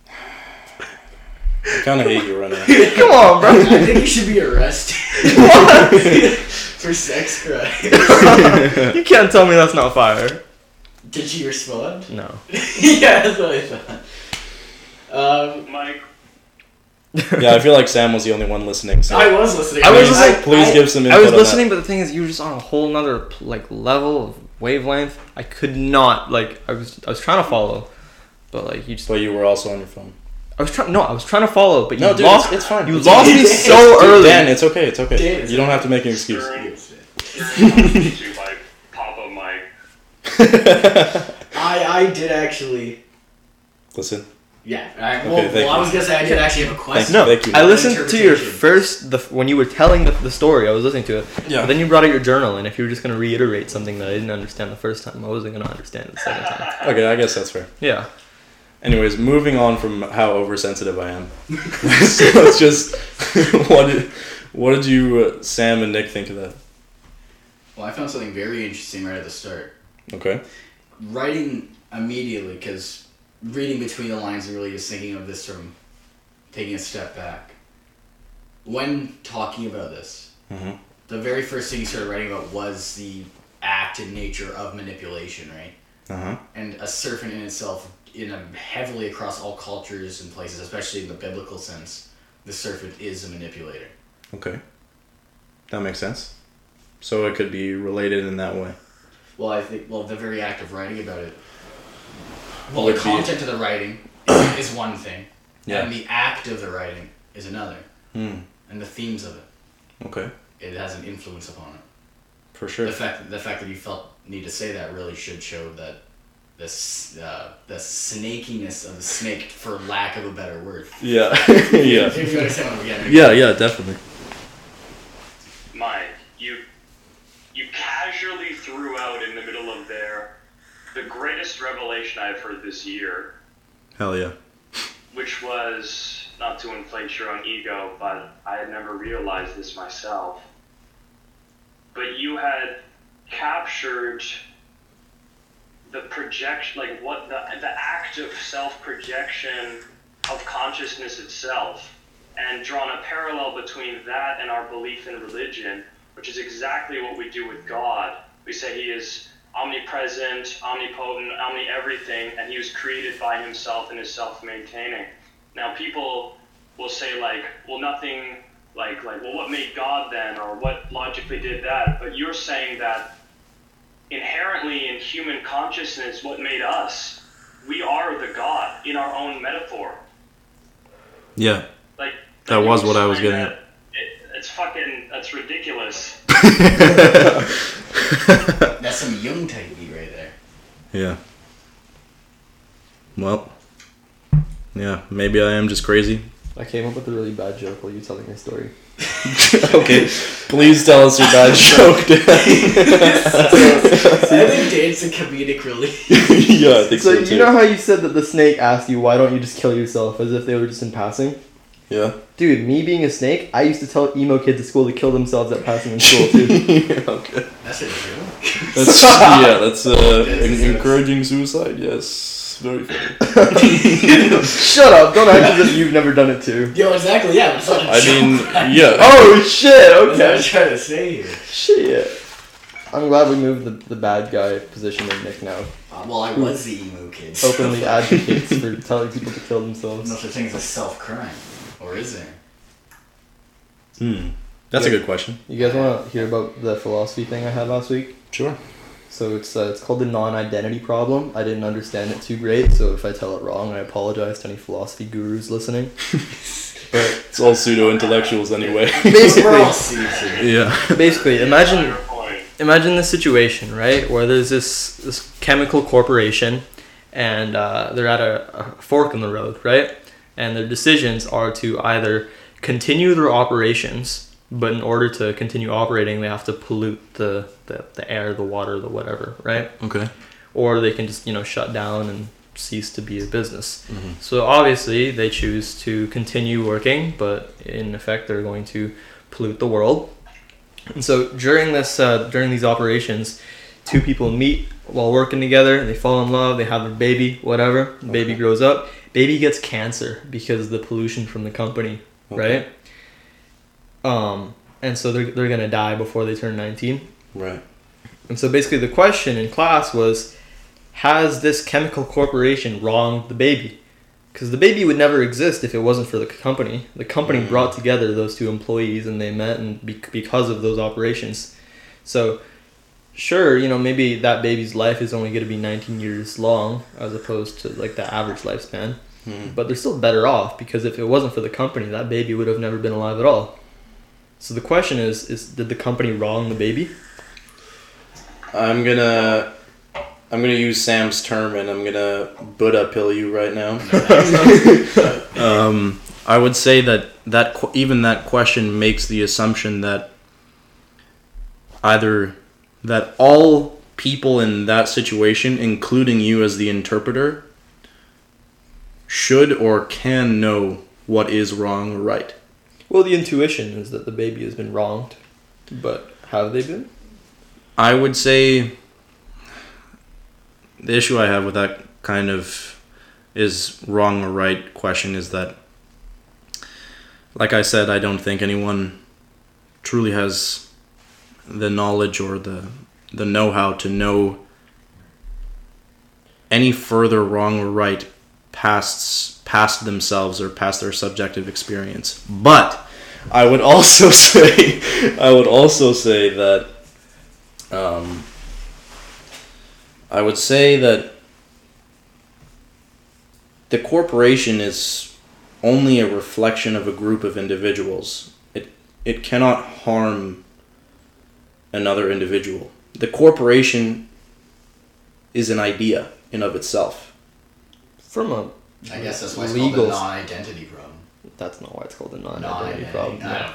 I kind of hate you right now. *laughs* Come on, bro. I think you should be arrested *laughs* for sex crime. *laughs* you can't tell me that's not fire. Did she respond? No. yeah, that's what I thought. Um, Mike, Yeah, I feel like Sam was the only one listening. So I was listening. I was please, listening- please I- give some input I was listening, but the thing is, you were just on a whole nother like level of wavelength. I could not like. I was I was trying to follow, but like you just. But you were also on your phone. I was trying. No, I was trying to follow, but you No, dude, lost. it's, it's fine. you It's lost okay. me It's- so dude, early. Dan, it's okay. It's okay. Dan, you don't have to make an excuse. to Papa Mike. I I did actually. Listen. Yeah. I, well, Okay, well I was gonna say I did actually have a question. No, Thank you. I listened to your first the when you were telling the, the story. I was listening to it. Yeah. But then you brought out your journal, and if you were just gonna reiterate something that I didn't understand the first time, I wasn't gonna understand it the second time. *laughs* Okay, I guess that's fair. Yeah. Anyways, moving on from how oversensitive I am. *laughs* so let's just *laughs* what did what did you uh, Sam and Nick think of that? Well, I found something very interesting right at the start. Okay. Writing immediately, because reading between the lines and really just thinking of this from taking a step back. When talking about this, Mhm. the very first thing you started writing about was the act and nature of manipulation, right? Uh huh. and a serpent in itself in a heavily across all cultures and places especially in the biblical sense the serpent is a manipulator Okay. That makes sense. So it could be related in that way. well i think well the very act of writing about it well would the be- content of the writing is, is one thing Yeah. and the act of the writing is another Hmm. and the themes of it Okay. it has an influence upon it For sure. the fact the fact that you felt need to say that really should show that this uh, the snakiness of the snake for lack of a better word *laughs* Yeah. *laughs* yeah. if you understand what i'm getting Yeah, yeah, definitely. Mike, you you casually threw out in the middle of there the greatest revelation I've heard this year, Hell yeah. which was not to inflate your own ego, but I had never realized this myself. But you had captured the projection, like what the the act of self projection of consciousness itself, and drawn a parallel between that and our belief in religion, which is exactly what we do with God. We say He is omnipresent, omnipotent, omni everything, and He was created by Himself and is self maintaining. Now, people will say, like, well, nothing, like, like, well, what made God then, or what logically did that? But you're saying that inherently in human consciousness, what made us, we are the God in our own metaphor. Yeah. Like That was what I was getting It, it's fucking. That's ridiculous. *laughs* *laughs* *laughs* That's some Jung type beat right there. yeah. Well. Yeah, maybe I am just crazy. I came up with a really bad joke while you telling your story. *laughs* *laughs* okay. Please tell us your bad joke, Dan. I think Dave's a comedic relief. yeah, I think so, So too. you know how you said that the snake asked you why don't you just kill yourself as if they were just in passing? Yeah. Dude, me being a snake, I used to tell emo kids at school to kill themselves at passing in school too. *laughs* yeah, okay. That's a joke. That's yeah, *laughs* that's uh, en- encouraging suicide. Yes, very funny. *laughs* Shut up! Don't act as if you've never done it too. Yo, exactly. Yeah, that's not a I mean, yeah. Oh shit! That's what Okay. I'm trying to say here. Shit. I'm glad we moved the, the bad guy position in Nick now. Uh, well, I was the emo kid. Openly advocates for telling people to kill themselves. No themselves. such thing as a self crime, or is there? Hmm. That's a good question. You guys want to hear about the philosophy thing I had last week? Sure. So it's uh, it's called the non-identity problem. I didn't understand it too great, so if I tell it wrong, I apologize to any philosophy gurus listening. *laughs* But It's all pseudo intellectuals anyway. *laughs* Basically, *laughs* all seeds here. yeah. basically, imagine imagine this situation, right, where there's this this chemical corporation, and uh, they're at a, a fork in the road, right, and their decisions are to either continue their operations, but in order to continue operating, they have to pollute the the, the air, the water, the whatever, right, Okay. or they can just you know shut down and cease to be a business. Mhm. So obviously they choose to continue working, but in effect they're going to pollute the world. And so during this uh, during these operations, two people meet while working together. They fall in love. They have a baby. Whatever. The baby grows up. Baby gets cancer because of the pollution from the company. Okay. Right. Um, and so they're they're gonna die before they turn nineteen. Right. And so basically, the question in class was Has this chemical corporation wronged the baby? Because the baby would never exist if it wasn't for the company. The company Mm. brought together those two employees and they met and be- because of those operations. So, sure, you know, maybe that baby's life is only going to be 19 years long as opposed to like the average lifespan. Hmm. But they're still better off because if it wasn't for the company, that baby would have never been alive at all. So the question is, is did the company wrong the baby? I'm gonna I'm gonna use Sam's term, and I'm gonna Buddha pill you right now. *laughs* *laughs* um, I would say that that qu- even that question makes the assumption that either that all people in that situation, including you as the interpreter, should or can know what is wrong or right. Well, the intuition is that the baby has been wronged, but have they been? I would say the issue I have with that kind of is wrong or right question is that like I said, I don't think anyone truly has the knowledge or the the know-how to know any further wrong or right past past themselves or past their subjective experience. But I would also *laughs* say I would also say that um, I would say that the corporation is only a reflection of a group of individuals. It it cannot harm another individual. The corporation is an idea in of itself. From a I guess that's why it's Legals. called the non-identity problem. that's not why it's called a non-identity Non-identity. problem. I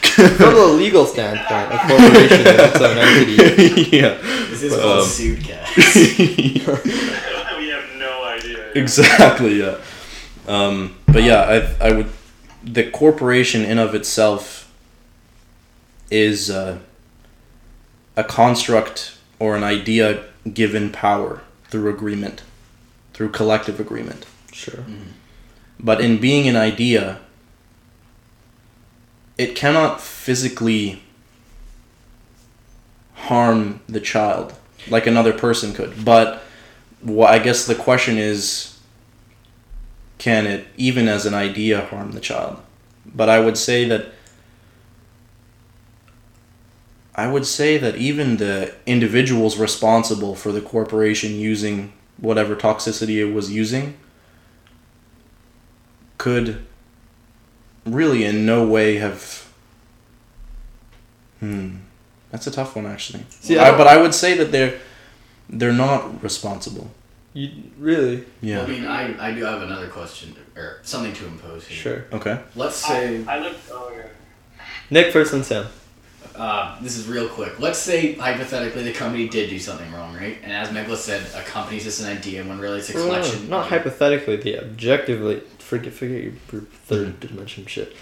*laughs* From a legal standpoint, a corporation is its own entity. *laughs* yeah. This is called Um, called Pseudcast. *laughs* we have no idea. exactly yeah um, but yeah I, I would the corporation in of itself is uh, a construct or an idea given power through agreement through collective agreement. Sure. Mm-hmm. but in being an idea it cannot physically harm the child like another person could. But wh- i guess the question is can it even as an idea harm the child? But i would say that i would say that even the individuals responsible for the corporation using whatever toxicity it was using could really in no way have hmm that's a tough one actually See, I I, but i would say that they're they're not responsible You really? yeah I mean, I, I do have another question or something to impose here. Sure. okay Let's say I, I looked. Oh yeah. Nick first and Sam. Uh, this is real quick. Let's say hypothetically the company did do something wrong, right? And as Megla said, a company's just an idea when really it's a collection. No, not hypothetically. They objectively forget forget your your third dimension shit.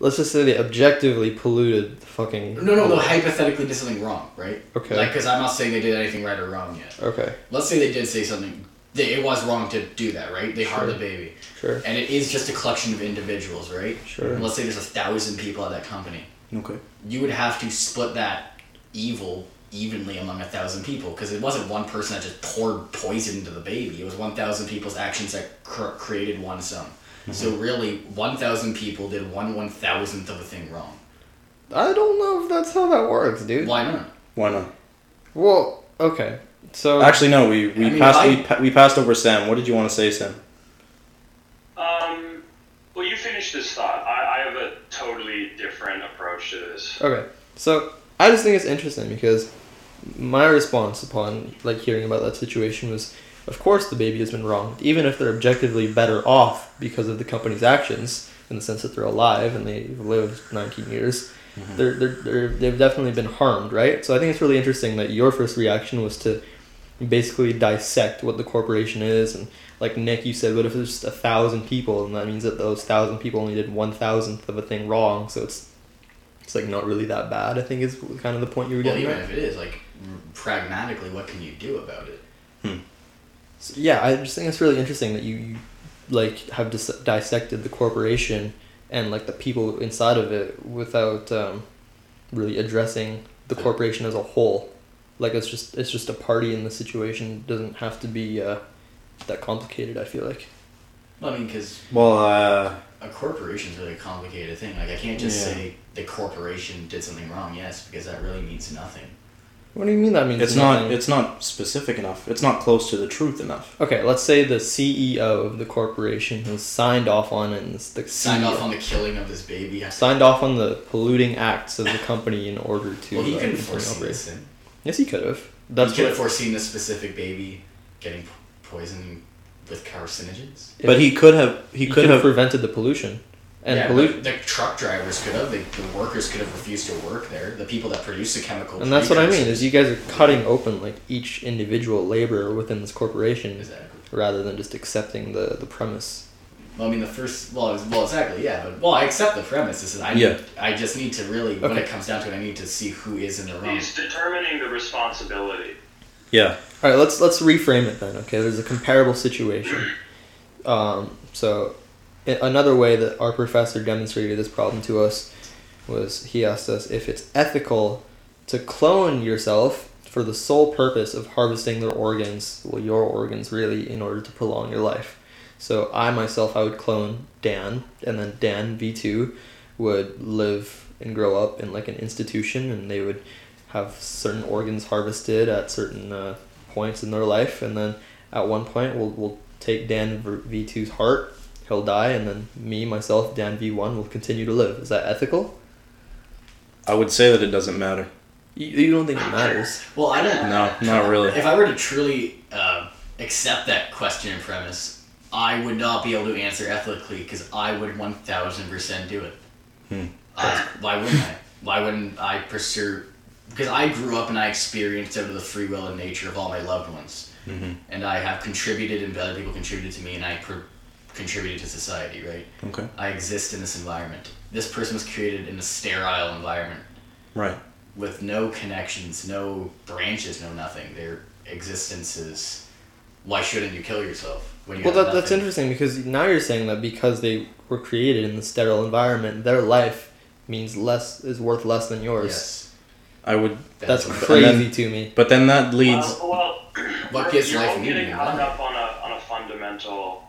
Let's just say they objectively polluted the fucking. No, no, no. Hypothetically, did something wrong, right? Okay. Like, because I'm not saying they did anything right or wrong yet. Okay. Let's say they did say something. They, it was wrong to do that, right? They harmed Sure. the baby, Sure. and it is just a collection of individuals, right? Sure. And let's say there's a thousand people at that company. okay You would have to split that evil evenly among a thousand people because it wasn't one person that just poured poison into the baby. It was one thousand people's actions that cr- created one son. So mm-hmm. really, one thousand people did one one thousandth of a thing wrong. I don't know if that's how that works, dude. Why not? why not Well, okay. So actually no we, we I mean, passed I- we, pa- we passed over sam what did you want to say sam. Well, you finish this thought. I, I have a totally different approach to this. Okay, so I just think it's interesting because my response upon like hearing about that situation was, of course, the baby has been wronged, even if they're objectively better off because of the company's actions, in the sense that they're alive and they've lived 19 years. Mm-hmm. They're, they're, they're, they've definitely been harmed, right? So I think it's really interesting that your first reaction was to basically dissect what the corporation is and like Nick, you said, what if there's just a thousand people, and that means that those thousand people only did one thousandth of a thing wrong, so it's it's like not really that bad. I think is kind of the point you were Well, getting even at. if it is, like pragmatically, what can you do about it? So, yeah, I just think it's really interesting that you, you like have dis- dissected the corporation and like the people inside of it without um, really addressing the corporation as a whole. Like it's just it's just a party in the situation. It doesn't have to be uh, that complicated. I feel like. Well, I mean, because well uh a corporation's really a complicated thing. Like, I can't just Yeah. say the corporation did something wrong. Yes, because that really means nothing. What do you mean that means it's nothing? not it's not specific enough it's not close to the truth enough Okay, let's say the CEO of the corporation has signed off on it. And it's the Signed CEO off on the killing of this baby. signed off on the polluting acts of the company in order to. Well, he uh, couldn't continue foresee this. Yes, he could have. That's you could have foreseen this specific baby getting p- poisoned with carcinogens. But he could have. He you could have. prevented the pollution, and yeah, pollution. but the truck drivers could have. The, the workers could have refused to work there. The people that produce the chemical. And that's what I mean is you guys are cutting open like each individual laborer within this corporation Exactly. rather than just accepting the, the premise. Well, I mean, the first. Well, it's- well, exactly. Yeah, but well, I accept the premise. This is I. Need, Yeah. I just need to really, when it comes down to it, I need to see who is in the wrong. He's determining the responsibility. Yeah. All right, let's let's reframe it then. Okay, there's a comparable situation. Um, so, another way that our professor demonstrated this problem to us was he asked us if it's ethical to clone yourself for the sole purpose of harvesting their organs, well, your organs really, in order to prolong your life. So I myself, I would clone Dan, and then Dan V two would live and grow up in like an institution, and they would have certain organs harvested at certain uh, points in their life, and then at one point we'll we'll take Dan V 2s heart, he'll die, and then me myself Dan V one will continue to live. Is that ethical? I would say that it doesn't matter. You, you don't think it matters? Well, I don't. No, not really. If I were to truly uh, accept that question and premise, I would not be able to answer ethically because I would one thousand percent do it. Hmm. Uh, why wouldn't I? Why wouldn't I pursue? Because I grew up and I experienced of the free will and nature of all my loved ones, Mhm. and I have contributed, and other people contributed to me, and I contributed to society. Right? Okay. I exist in this environment. This person was created in a sterile environment Right. with no connections, no branches, no nothing. Their existence is. Why shouldn't you kill yourself when you Well, that, that's interesting because now you're saying that because they were created in the sterile environment, their life means less is worth less than yours. Yes. I would. That's what- crazy then- to me. But then that leads. Well, well What you're- gives you're life getting in hung life? up on a, on a fundamental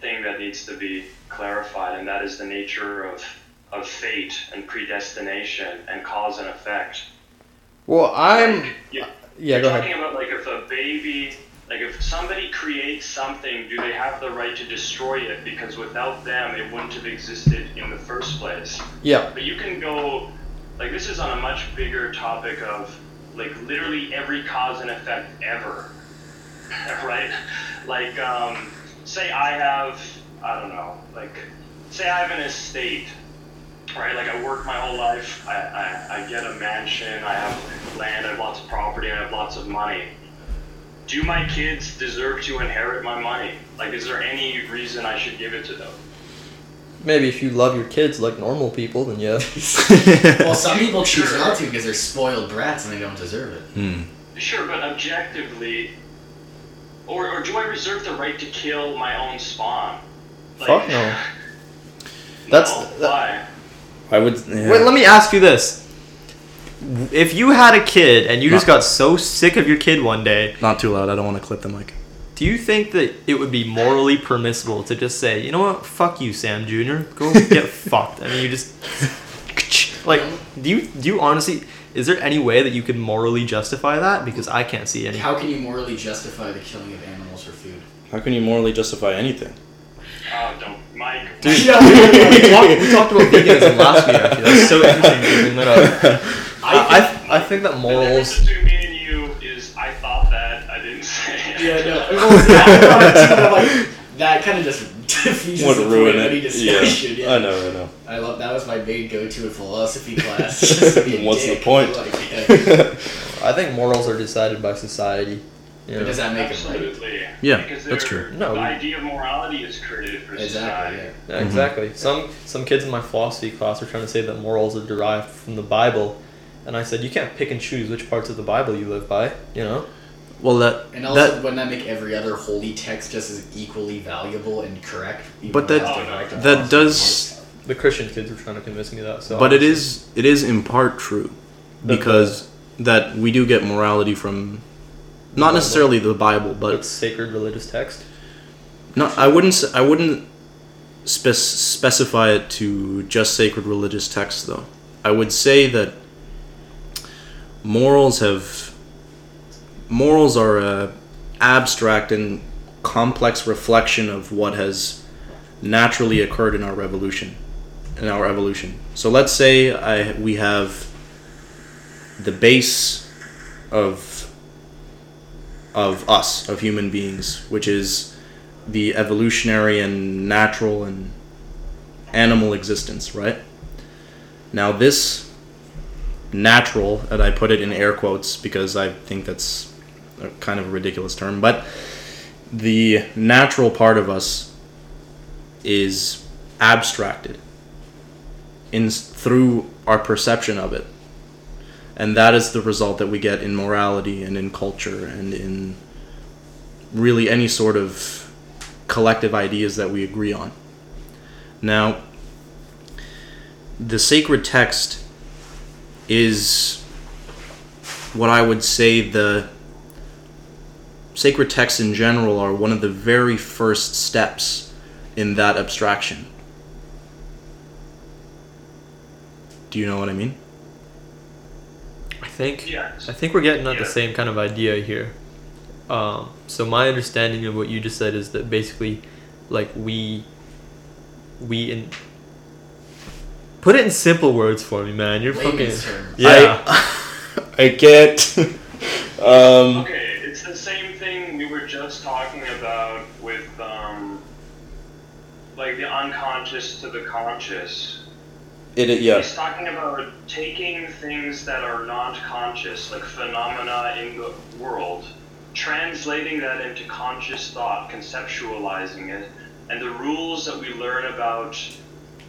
thing that needs to be clarified, and that is the nature of, of fate and predestination and cause and effect. Well, I'm Like, you- uh, yeah. You're Go talking ahead. about like if a baby, like if somebody creates something, do they have the right to destroy it? Because without them, it wouldn't have existed in the first place. Yeah. But you can go, like this is on a much bigger topic of like literally every cause and effect ever, *laughs* right? Like, um, say I have, I don't know, like, say I have an estate, right? Like I work my whole life, I, I, I get a mansion, I have land, I have lots of property, I have lots of money. Do my kids deserve to inherit my money? Like, is there any reason I should give it to them? Maybe if you love your kids like normal people, then yeah. *laughs* Well, some people choose Sure. not to because they're spoiled brats and they don't deserve it. Hmm. Sure, but objectively, or, or do I reserve the right to kill my own spawn? Fuck no. *laughs* That's- no? that- why. I would. Yeah. Wait, let me ask you this. If you had a kid and you just got so sick of your kid one day, Not too loud. I don't want to clip the mic. Do you think that it would be morally permissible to just say, you know what, fuck you, Sam Jr. Go *laughs* get fucked. I mean, you just *laughs* like, do you do you honestly? Is there any way that you could morally justify that? Because I can't see any. How can you morally justify the killing of animals for food? How can you morally justify anything? Oh, don't, Mike. Dude, *laughs* Mike, we, talked, we talked about veganism last week. Actually, that's so interesting to bring that up. I, I, I think that The morals. difference between me and you is I thought that I didn't say it. Yeah, no. Well, yeah, like, that kind of just defuses Would the point ruin of any it. discussion. Yeah. Yeah, I know. I know. I love that was my main go-to in philosophy *laughs* class. just to be a What's the point? Like, *laughs* yeah. I think morals are decided by society. You But does that make it right? Absolutely. Yeah, because that's true. No, The idea of morality is created for Exactly. society. Yeah. Yeah, exactly. Mm-hmm. Some some kids in my philosophy class are trying to say that morals are derived from the Bible, and I said you can't pick and choose which parts of the Bible you live by. You know. Well, that And also, that wouldn't that make every other holy text just as equally valuable and correct? But that- it's direct and that does. The Christian kids were trying to convince me that. So. But it is it is in part true, That because that we do get morality from, not Bible. necessarily the Bible, It's but sacred religious text. no, I wouldn't s- I wouldn't spec- specify it to just sacred religious texts though. I would say that morals have morals are a abstract and complex reflection of what has naturally occurred in our revolution in our evolution so let's say i we have the base of of us, of human beings, which is the evolutionary and natural and animal existence, right? Now, this natural, and I put it in air quotes because I think that's a kind of a ridiculous term, but the natural part of us is abstracted in through our perception of it. And that is the result that we get in morality and in culture and in really any sort of collective ideas that we agree on. Now the sacred text is what i would say the sacred texts in general are one of the very first steps in that abstraction do you know what i mean I think Yes. I think we're getting at the same kind of idea here. Um, so my understanding of what you just said is that basically, like we, we in. Put it in simple words for me, man. You're fucking. Layman's terms. Yeah. I, *laughs* I get. *laughs* um, Okay, it's the same thing we were just talking about with um, like the unconscious to the conscious. it, it- yeah. He's talking about taking things that are not conscious, like phenomena in the world, translating that into conscious thought, conceptualizing it, and the rules that we learn about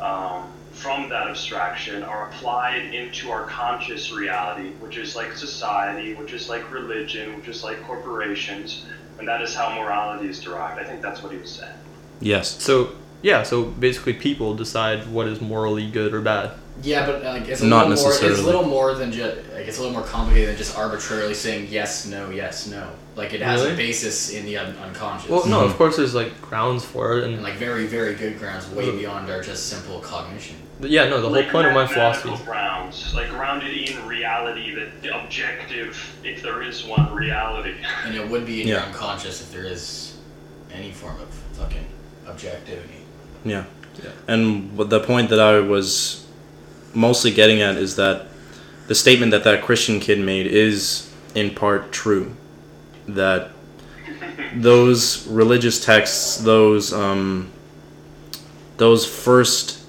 um, from that abstraction are applied into our conscious reality, which is like society, which is like religion, which is like corporations, and that is how morality is derived. I think that's what he was saying. Yes. So yeah, so basically people decide what is morally good or bad. Yeah, but like it's a Not little more. It's necessarily. a little more than just like it's a little more complicated than just arbitrarily saying yes, no, yes, no. Like it has Really? a basis in the un- unconscious. Well, no, of mm-hmm. course there's like grounds for it, and and like very, very good grounds, way beyond our just simple cognition. yeah, no, the whole Like point of my mathematical philosophy. grounds, like grounded in reality, that the objective, if there is one, reality. *laughs* And it would be in your unconscious if there is any form of fucking objectivity. Yeah. Yeah. And the point that I was mostly getting at is that the statement that that Christian kid made is in part true. That those religious texts, those um, those first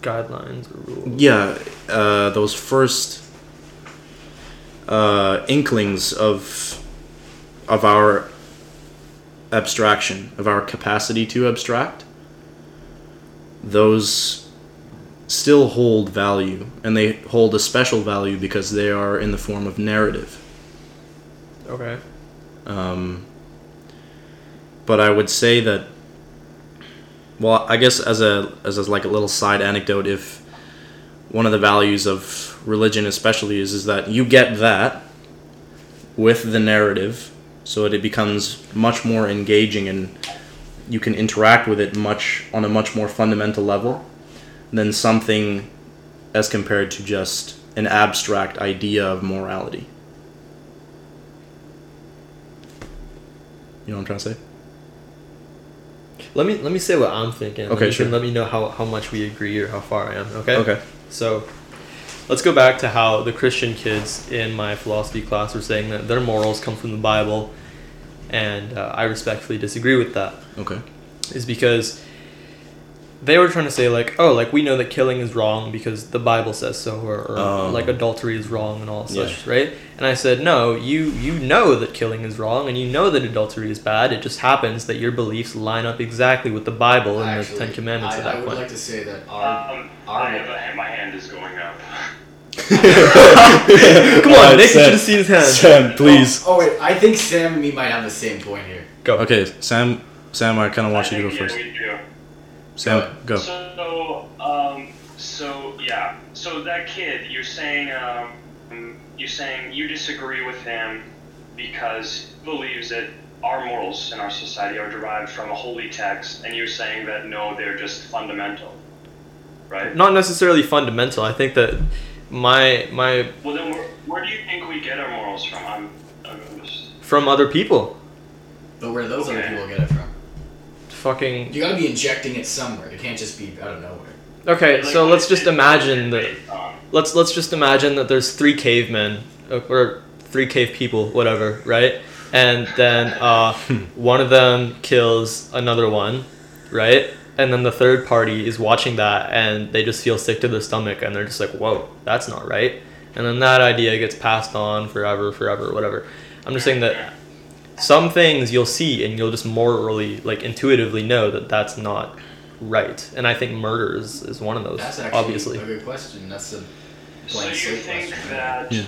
Guidelines or rules. yeah, uh, those first uh, inklings of of our abstraction, of our capacity to abstract, those still hold value, and they hold a special value because they are in the form of narrative. Okay. Um, but I would say that, well, I guess as a as a, like a little side anecdote, if one of the values of religion, especially, is is that you get that with the narrative, so that it becomes much more engaging and you can interact with it much on a much more fundamental level than something as compared to just an abstract idea of morality. You know what I'm trying to say? Let me let me say what I'm thinking. Okay, sure. Let me know how, how much we agree or how far I am. Okay. Okay. So, let's go back to how the Christian kids in my philosophy class were saying that their morals come from the Bible, and uh, I respectfully disagree with that. Okay. Is because they were trying to say like, oh, like we know that killing is wrong because the Bible says so, or, or Oh. like adultery is wrong and all Yeah. such, right? And I said, no, you you know that killing is wrong, and you know that adultery is bad. It just happens that your beliefs line up exactly with the Bible and Actually, the Ten Commandments I, at that point. I would point. like to say that our Um, our I have a, my hand is going up. *laughs* Come on, Alright, Nick, you should have seen his hand. Sam, please. Oh, oh wait, I think Sam and me might have the same point here. Go. Okay, Sam. Sam, I kind of want I you to go think, first. Yeah, we do. Sam, go. So, um, so yeah, so that kid, you're saying, um, you're saying you disagree with him because he believes that our morals in our society are derived from a holy text, and you're saying that no, they're just fundamental, right? Not necessarily fundamental. I think that my my Well, then where, where do you think we get our morals from? I'm, I'm just. from other people. But where do those other people get it from? Fucking You gotta be injecting it somewhere. It can't just be out of nowhere. okay. Like, So let's just it- what is imagine that let's let's just imagine that there's three cavemen uh, or three cave people, whatever, right? And then uh, *laughs* one of them kills another one, right? And then the third party is watching that and they just feel sick to their stomach and they're just like, whoa, that's not right. And then that idea gets passed on forever, forever, whatever. I'm just saying that some things you'll see and you'll just morally, like intuitively know that that's not right. And I think murder is, is one of those, That's actually obviously. a good question. That's a So blank you slate think question. that Yeah.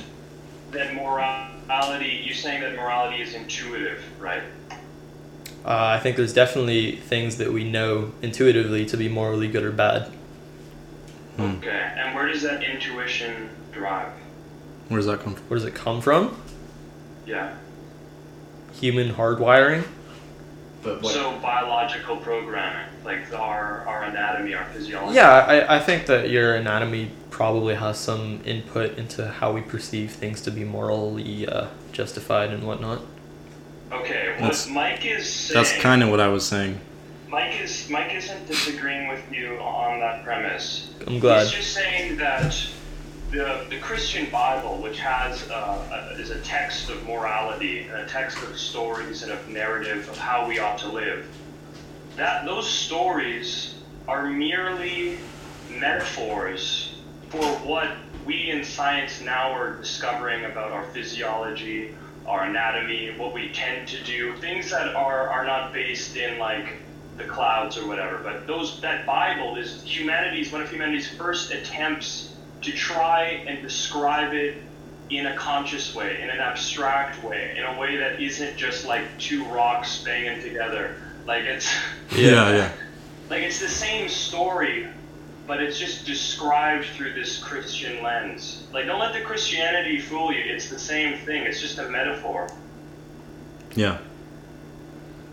that morality? You're saying that morality is intuitive, right? Uh, I think there's definitely things that we know intuitively to be morally good or bad. Hmm. Okay. And where does that intuition drive Where does that come from? Where does it come from? Yeah. Human hardwiring? But what? So biological programming, like our our anatomy, our physiology. Yeah, I, I think that your anatomy probably has some input into how we perceive things to be morally uh, justified and whatnot. Okay. What That's- Mike is saying. That's kind of what I was saying. Mike is Mike isn't disagreeing with you on that premise. I'm glad. He's just saying that the, the Christian Bible, which has uh, a, is a text of morality and a text of stories and of narrative of how we ought to live, that those stories are merely metaphors for what we in science now are discovering about our physiology, our anatomy, what we tend to do, things that are, are not based in like the clouds or whatever. But those that Bible is humanity's one of humanity's first attempts to try and describe it in a conscious way, in an abstract way, in a way that isn't just like two rocks banging together. Like it's *laughs* Yeah, yeah. *laughs* like it's the same story, but it's just described through this Christian lens. Like don't let the Christianity fool you. It's the same thing. It's just a metaphor. Yeah.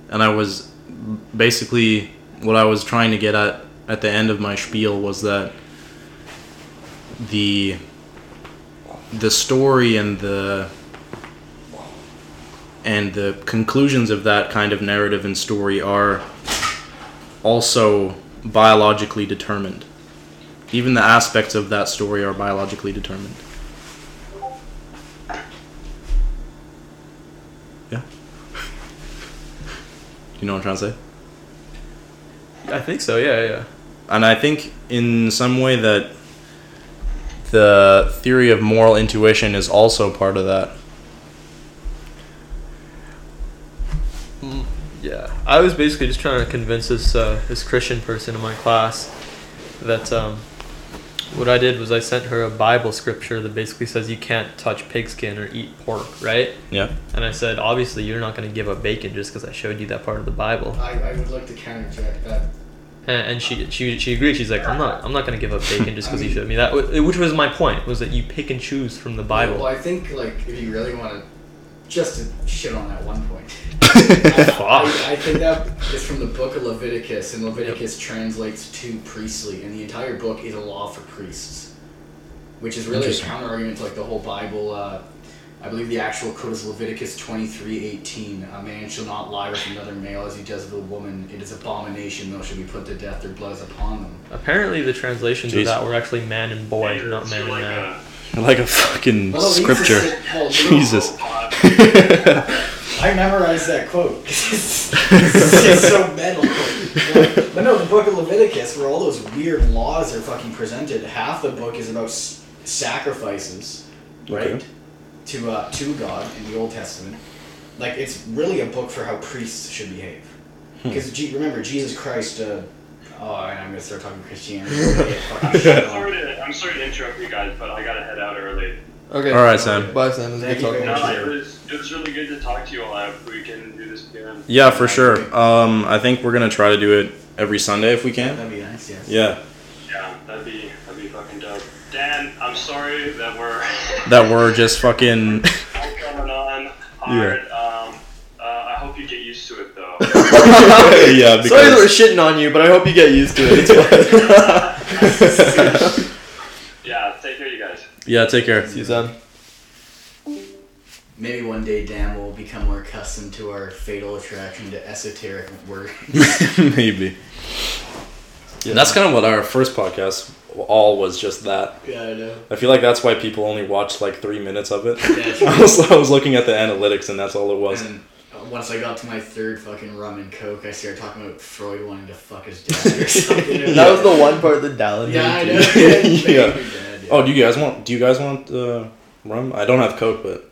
And I was basically what I was trying to get at at the end of my spiel was that the the story and the and the conclusions of that kind of narrative and story are also biologically determined. Even the aspects of that story are biologically determined. Yeah. *laughs* you know what I'm trying to say? I think so, yeah, yeah. And I think in some way that the theory of moral intuition is also part of that. Mm, Yeah, I was basically just trying to convince this uh, this Christian person in my class that um, what I did was I sent her a Bible scripture that basically says you can't touch pigskin or eat pork, right? Yeah. And I said, obviously, you're not going to give up bacon just because I showed you that part of the Bible. I, I would like to countercheck that. And, and she she she agreed. She's like, I'm not I'm not going to give up bacon just because you showed me that. Which was my point was that you pick and choose from the Bible. Well, I think like if you really want to, just to shit on that one point. Fuck. *laughs* I, I think that is from the book of Leviticus, and Leviticus translates to priestly, and the entire book is a law for priests, which is really a counter argument to like the whole Bible. Uh, I believe the actual code is Leviticus twenty three eighteen. A man shall not lie with another male as he does with a woman. It is abomination; those shall be put to death. Their blood is upon them. Apparently, the translations Jeez. of that were actually man and boy, You're- not man you're and like man. a- like a fucking Well, scripture. si- well, Jesus. *laughs* I memorized that quote 'cause it's, it's so metal. But, but no, the book of Leviticus, where all those weird laws are fucking presented, half the book is about s- sacrifices, right, Okay. To uh, to God in the Old Testament. Like it's really a book for how priests should behave. Because G- remember, Jesus Christ. Uh, oh, I'm gonna start talking Christianity. *laughs* I'm gonna get fucking I'm shit on. sorry to I'm sorry to interrupt you guys, but I gotta head out early. Okay. All right, Sam. Bye, Sam. It was Thank good you talking No, to you. much. it was it was really good to talk to you all. I hope we can do this again. Yeah, for sure. Um, I think we're gonna try to do it every Sunday if we can. That'd be nice, yes. Yeah, Yeah, that'd be that'd be fucking dope. Dan, I'm sorry that we're *laughs* that we're just fucking. *laughs* all coming on hard. Um, uh, I hope you get used to it though. *laughs* yeah, Sorry that we're shitting on you, but I hope you get used to it. Yeah, take care, you guys. yeah, take care. See you, Sam. Maybe one day Dan will become more accustomed to our fatal attraction to esoteric words. Maybe. And that's kind of what our first podcast all was just that. Yeah, I know. I feel like that's why people only watched like three minutes of it. Yeah, *laughs* I was, I was looking at the analytics and that's all it was. And uh, once I got to my third fucking rum and coke, I started talking about Freud wanting to fuck his dad or *laughs* something. That was the one part that Dallin Yeah, I know. too. *laughs* Yeah. yeah. Oh, do you guys want? Do you guys want uh, rum? I don't have Coke, but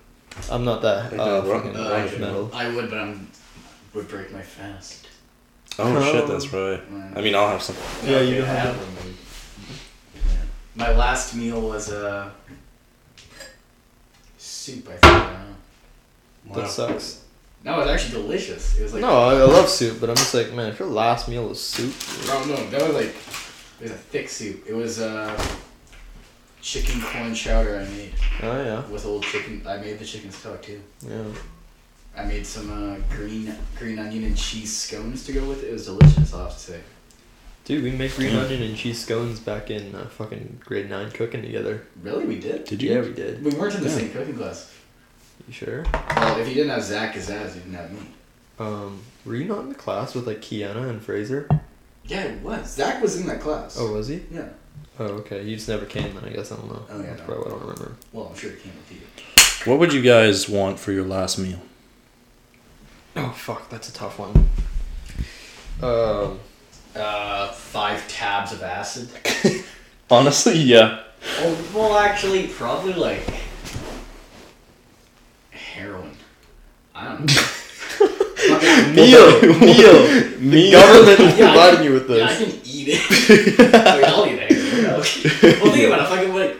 I'm not that Yeah, uh, bro. fucking Uh, I, metal. I would, but I'm would break my fast. oh Oh. shit, that's right. I mean, I'll have some. Yeah, you Okay, have I that. one, dude. Yeah. My last meal was uh, soup. I think. I don't. That sucks. No, it was actually delicious. It was like No, I, I love soup, but I'm just like, man, if your last meal was soup, Oh no, that was like it was a thick soup. It was uh chicken corn chowder I made oh yeah, with old chicken. I made the chicken stock too. yeah. I made some uh, green green onion and cheese scones to go with it. It was delicious. I'll have to say. Dude, we make green onion and cheese scones back in uh, fucking grade nine cooking together. Really, we did. Did you? Yeah, we did. We weren't in the Yeah. same cooking class. You sure? Well, if you didn't have Zach Gazaz, you didn't have me. Um, were you not in the class with like Kiana and Fraser? Yeah, it was. Zach was in that class. Oh, was he? Yeah. Oh, okay. You just never came then, I guess. I don't know. Oh, yeah, That's no. probably what I don't remember. Well, I'm sure it came with you. What would you guys want for your last meal? Oh, fuck. That's a tough one. Um, Uh, five tabs of acid. *laughs* Honestly, yeah. Oh, well, actually, probably like heroin. I don't know. *laughs* Meal! *laughs* meal! Me. Government is Yeah, providing can- you with Yeah, I this. can eat it. I mean, I'll eat heroin. Well, think about it. Fucking like,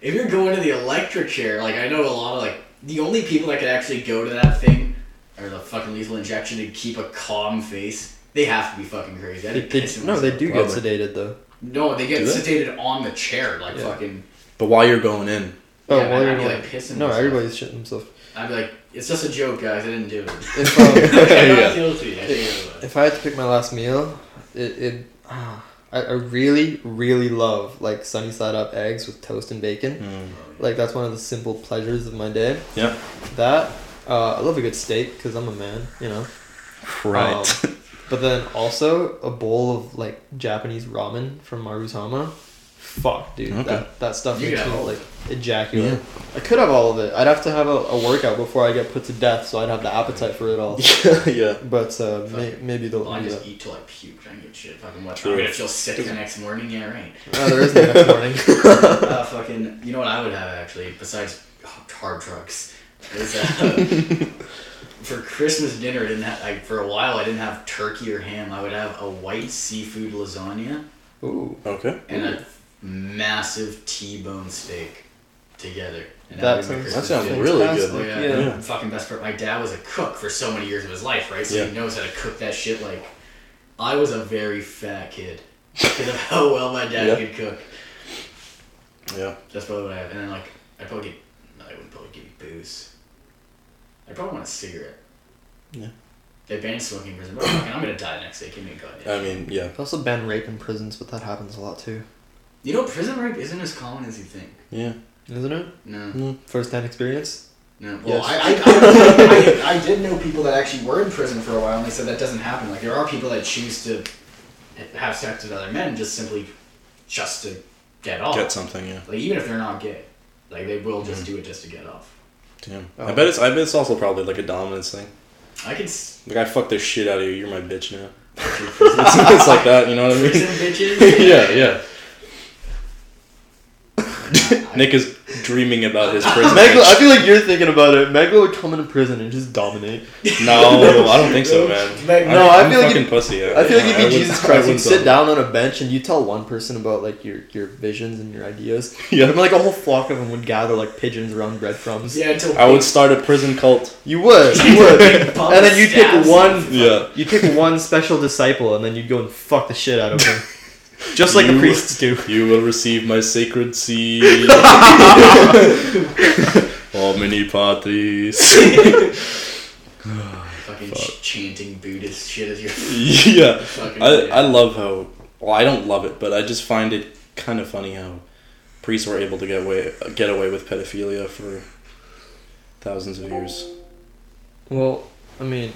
if you're going to the electric chair, like I know a lot of like the only people that could actually go to that thing or the fucking lethal injection to keep a calm face. They have to be fucking crazy. They, they, no, they myself. do Probably. get sedated though. No, they get they? sedated on the chair, like Yeah. fucking. But while you're going in, Oh, yeah, well, man, you're I'd be going- like pissing. No, myself. everybody's shitting themselves. I'd be like, it's just a joke, guys. I didn't do it. If, um, I'm Yeah. not guilty. I didn't do it. if I had to pick my last meal, it, it ah, I, I really, really love like sunny side up eggs with toast and bacon. mm, Like that's one of the simple pleasures of my day. Yeah. That uh, I love a good steak because I'm a man, you know. right? Um, but then also a bowl of like Japanese ramen from Marutama. Fuck, dude, Okay. that that stuff You makes me all like ejaculate. I could have all of it. I'd have to have a, a workout before I get put to death, so I'd have the appetite for it all. *laughs* yeah, yeah. But uh, may, maybe they'll Well, I just that. eat till I puke. I don't shit. Fucking what? True. I'm gonna feel sick the next morning. Yeah, right. *laughs* Oh, there is no next morning. *laughs* uh, fucking. You know what I would have actually besides hard drugs is uh, for Christmas dinner. I didn't have. I, for a while, I didn't have turkey or ham. I would have a white seafood lasagna Ooh, Okay. and a massive T-bone steak together. And that would be my sounds That sounds Christmas really good. Oh, Yeah. yeah. Yeah. Fucking best part. My dad was a cook for so many years of his life, right? So Yeah. he knows how to cook that shit. Like, I was a very fat kid because of how well my dad Yeah. could cook. Yeah. That's probably what I have. And then like, I probably get. I wouldn't probably give you booze. I probably want a cigarette. Yeah. They banned smoking in prison, but fucking, I'm gonna die next day. Give me a goddamn. I mean, yeah. They also ban rape in prisons, but that happens a lot too, you know, prison rape isn't as common as you think. Yeah. isn't it? No. Hmm. First hand experience. No. Well, Yes. I, I, I, I, I did know people that actually were in prison for a while, and they said that doesn't happen. Like there are people that choose to have sex with other men just simply just to get off. Get something. Yeah. Like even if they're not gay, like they will just mm-hmm. do it just to get off. Damn. Oh. I bet it's. I bet it's also probably like a dominance thing. I can. s- Like I fucked the shit out of you. You're my bitch now. it's, *laughs* *laughs* it's like that. You know what I mean? bitches. *laughs* yeah. Yeah. *laughs* Nick is dreaming about his *laughs* prison. Megla, I feel like you're thinking about it. Megla would come into prison and just dominate. *laughs* No, I don't think so, man. Meg- No, I'm, I I'm feel like fucking pussy. I feel like you wouldn't- Jesus I Christ, you'd sit down on a bench and you tell one person about like your your visions and your ideas. Yeah. And like a whole flock of them would gather like pigeons around breadcrumbs. Yeah, until I would start a prison cult. You would, you would, and then you'd pick one. Yeah. You'd pick one special disciple, and then you'd go and fuck the shit out of him, just like the You- priests do. *laughs* You will receive my sacred seed. *laughs* Omni patris. *laughs* fucking ch- chanting Buddhist shit as your yeah. fucking. I, I love how well I don't love it, but I just find it kind of funny how priests were able to get away get away with pedophilia for thousands of years. Well, I mean,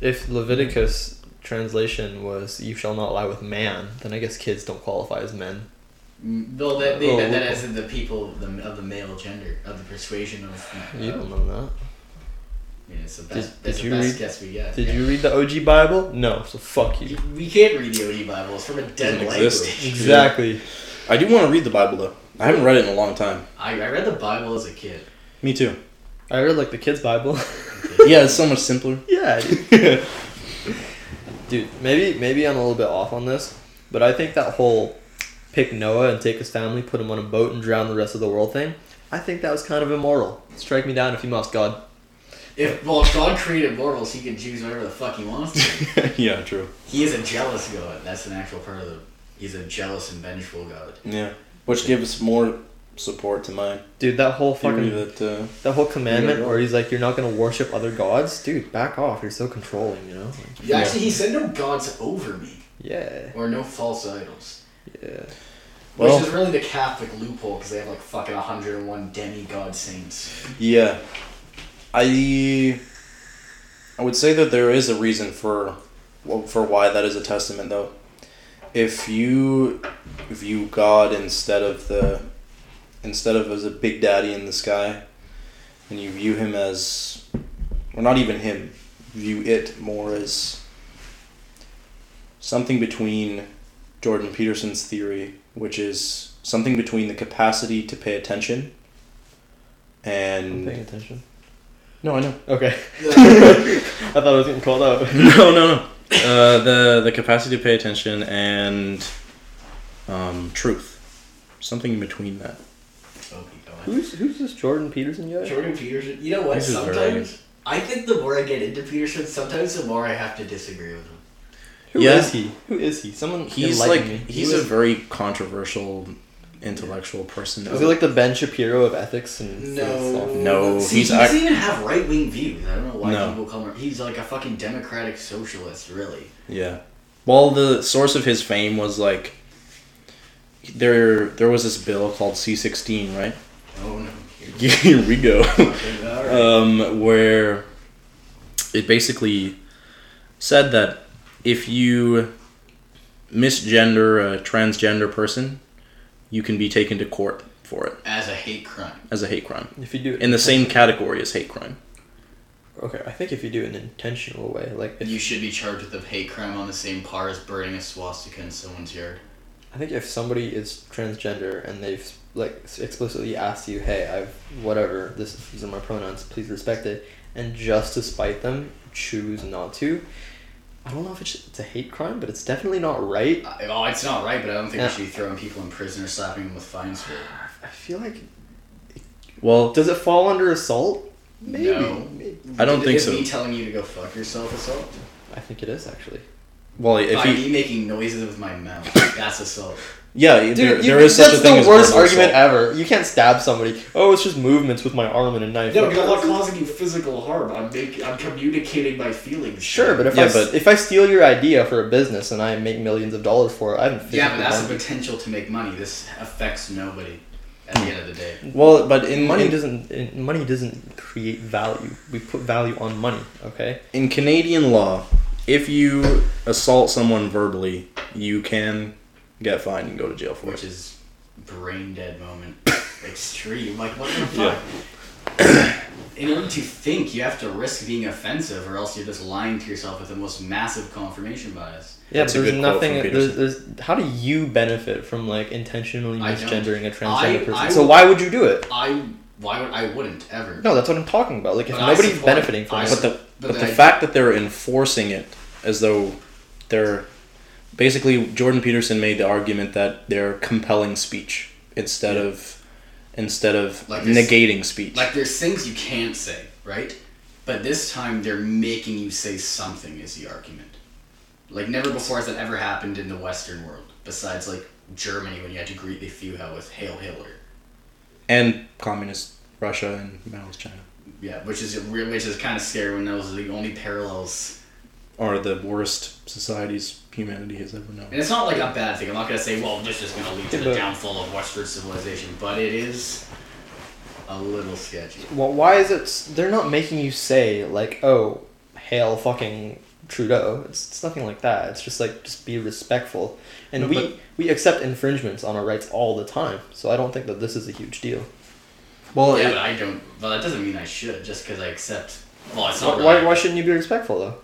if Leviticus translation was "You shall not lie with man," then I guess kids don't qualify as men. Mm, Well, that, they, Oh, that, that okay. as the people of the, of the male gender, of the persuasion of. You don't know that. Yeah, it's the best, that's did the you best read- guess we get. Did yeah. you read the OG Bible? No, so fuck you. We can't read the OG Bible. It's from a dead Doesn't language. exist. *laughs* Exactly. I do want to read the Bible though. I haven't read it in a long time. I, I read the Bible as a kid. Me too. I read like the kids' Bible. Yeah, it's so much simpler. *laughs* yeah, *laughs* dude. dude. Maybe maybe I'm a little bit off on this, but I think that whole pick Noah and take his family, put him on a boat, and drown the rest of the world thing. I think that was kind of immoral. Strike me down if you must, God. If well, if God created mortals, he can choose whatever the fuck he wants to. *laughs* yeah, true. he is a jealous God. That's an actual part of the. He's a jealous and vengeful God. Yeah, which gives more support to mine. Dude, that whole fucking that uh, that whole commandment Yeah. where he's like, you're not gonna worship other gods, dude. Back off. You're so controlling, you know. Like, Yeah, actually, he said no gods over me yeah, or no false idols. yeah. Well- Which is really the Catholic loophole because they have like fucking 101 demigod saints. yeah, I I would say that there is a reason for for why that is a testament though. If you view God instead of the instead of as a big daddy in the sky, and you view him as or not even him, view it more as something between Jordan Peterson's theory, which is something between the capacity to pay attention and paying attention. no, I know. Okay. *laughs* *laughs* I thought I was getting called out. *laughs* no, no, no. Uh, the the capacity to pay attention and um, truth, something in between that. Keep going. Who's who's this Jordan Peterson guy? Jordan Peterson. You know what? This Sometimes I think the more I get into Peterson, sometimes the more I have to disagree with him. Who is Yeah. he? Who is he? Someone He's like me. he's He a very controversial intellectual person. Is he like the Ben Shapiro of ethics and No, stuff? No, See, he's he doesn't act- even have right wing views. I don't know why No. people call him. He's like a fucking democratic socialist, really. Yeah. Well, the source of his fame was like there. There was this bill called C sixteen, right? Oh no. *laughs* Here we go. *laughs* All right. um, where it basically said that if you misgender a transgender person, you can be taken to court for it As a hate crime. as a hate crime If you do it in the same category as hate crime. Okay, I think if you do it in an intentional way, like if You should be charged with a hate crime on the same par as burning a swastika in someone's yard. I think if somebody is transgender and they've like explicitly asked you, "Hey, I've whatever. This these are my pronouns. Please respect it," and just to spite them, choose not to. I don't know if it's it's a hate crime, but it's definitely not right. Uh, oh, it's not right, but I don't think Yeah. we should be throwing people in prison or slapping them with fines for it. I feel like Well, does it fall under assault? Maybe. No. Maybe. I don't think Is so. me telling you to go fuck yourself assault? I think it is actually. well, if By he, me making noises with my mouth, that's assault. *laughs* yeah, Dude, there, you- there is such that's a thing the worst argument assault. ever. You can't stab somebody. Oh, it's just movements with my arm and a knife. No, Like, because I'm not causing you physical harm. I'm making, I'm communicating my feelings. Sure, but if Yeah, I s- but- if I steal your idea for a business and I make millions of dollars for it, I haven't. yeah, but that's the potential to make money. This affects nobody at the end of the day. Well, but in money in, doesn't in, money doesn't create value. We put value on money. Okay. in Canadian law, if you assault someone verbally, you can get fined and go to jail for Which it. is brain dead moment. *laughs* Extreme. Like what the Yeah. fuck? In order to think, you have to risk being offensive, or else you're just lying to yourself with the most massive confirmation bias. Yeah, That's but there's nothing. There's, there's how do you benefit from like intentionally misgendering a transgender I- person? I so will- why would you do it? I why would I wouldn't ever. No, that's what I'm talking about. Like if But nobody's support- benefiting from I it, But the But but, the I- fact that they're enforcing it as though they're basically Jordan Peterson made the argument that they're compelling speech instead of instead of Like negating speech. Like there's things you can't say, right? But this time they're making you say something is the argument. Like never before has that ever happened in the Western world. Besides like Germany when you had to greet the Führer with Hail Hitler. and communist Russia and Maoist China Yeah, which is which is kind of scary when those are the only parallels. are the worst societies humanity has ever known. And it's not like a bad thing. I'm not gonna say, well, this is gonna lead to the downfall of Western civilization, but it is a little sketchy. well, why is it? They're not making you say like, "Oh, hail fucking Trudeau. It's, it's nothing like that. It's just like just be respectful, and No, we we accept infringements on our rights all the time. So I don't think that this is a huge deal. Well, yeah, it- but I don't. Well, that doesn't mean I should just because I accept. Well, it's not. Why, really- why, why shouldn't you be respectful though?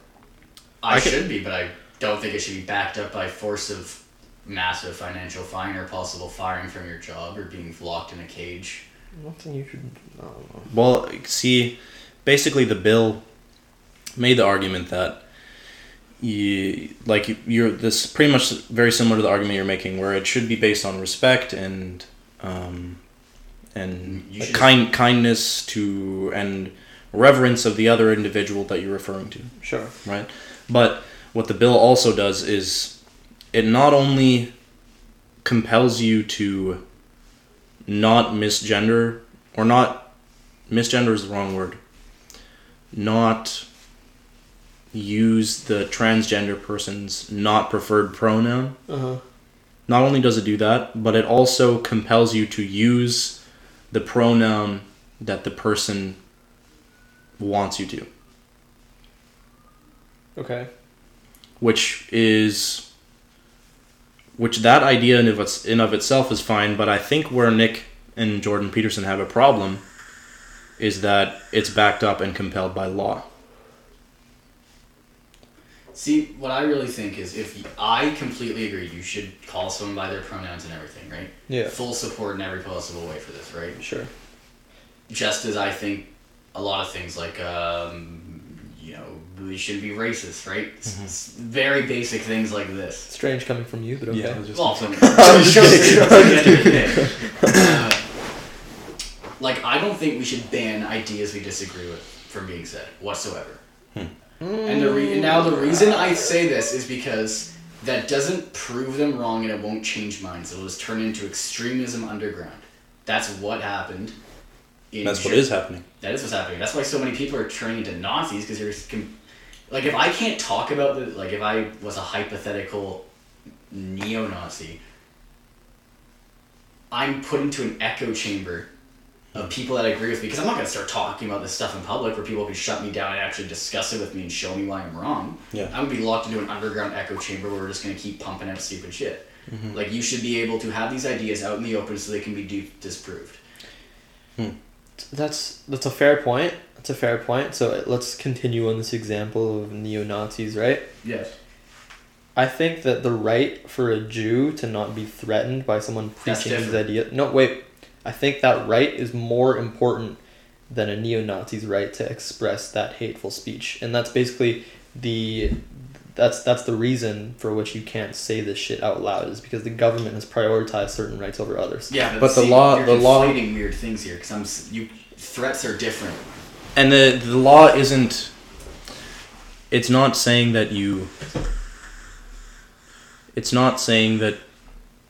I, I could- should be, but I don't think it should be backed up by force of massive financial fine or possible firing from your job or being locked in a cage. Nothing you should. I don't know. Well, see, basically the bill made the argument that you like you're this pretty much very similar to the argument you're making, where it should be based on respect and um, and You like kind kindness to and reverence of the other individual that you're referring to Sure. right? But what the bill also does is it not only compels you to not misgender or not misgender is the wrong word. Not use the transgender person's not preferred pronoun. Uh huh. Not only does it do that, but it also compels you to use the pronoun that the person wants you to. Okay. Which is which that idea in of in of itself is fine but i think where nick and jordan peterson have a problem is that it's backed up and compelled by law See, what I really think is if I completely agree, you should call someone by their pronouns and everything, right? Yeah. Full support in every possible way for this, right? Sure. Just as I think a lot of things like, um, you know, we shouldn't be racist, right? Mm-hmm. very basic things like this. Strange coming from you, but okay. Well, from, just *laughs* kidding. *laughs* Uh, like I don't think we should ban ideas we disagree with from being said whatsoever. And the re- and now the reason I say this is because that doesn't prove them wrong and it won't change minds. It'll just turn into extremism underground. That's what happened. In that's what Ger- is happening that is what's happening. That's why so many people are turning into Nazis because you're com- like if I can't talk about the like if I was a hypothetical neo-Nazi, I'm put into an echo chamber of people that agree with me because I'm not gonna start talking about this stuff in public where people can shut me down and actually discuss it with me and show me why I'm wrong. Yeah. I'm gonna be locked into an underground echo chamber where we're just gonna keep pumping out stupid shit. Mm-hmm. Like you should be able to have these ideas out in the open so they can be de- disproved. Hmm. That's that's a fair point. That's a fair point. So uh, let's continue on this example of neo Nazis, right? Yes. I think that the right for a Jew to not be threatened by someone preaching his idea. No, wait. I think that right is more important than a neo-Nazi's right to express that hateful speech, and that's basically the that's that's the reason for which you can't say this shit out loud is because the government has prioritized certain rights over others. Yeah, but, But the law- the law- weird things here because I'm you. Threats are different. And the the law isn't it's not saying that you it's not saying that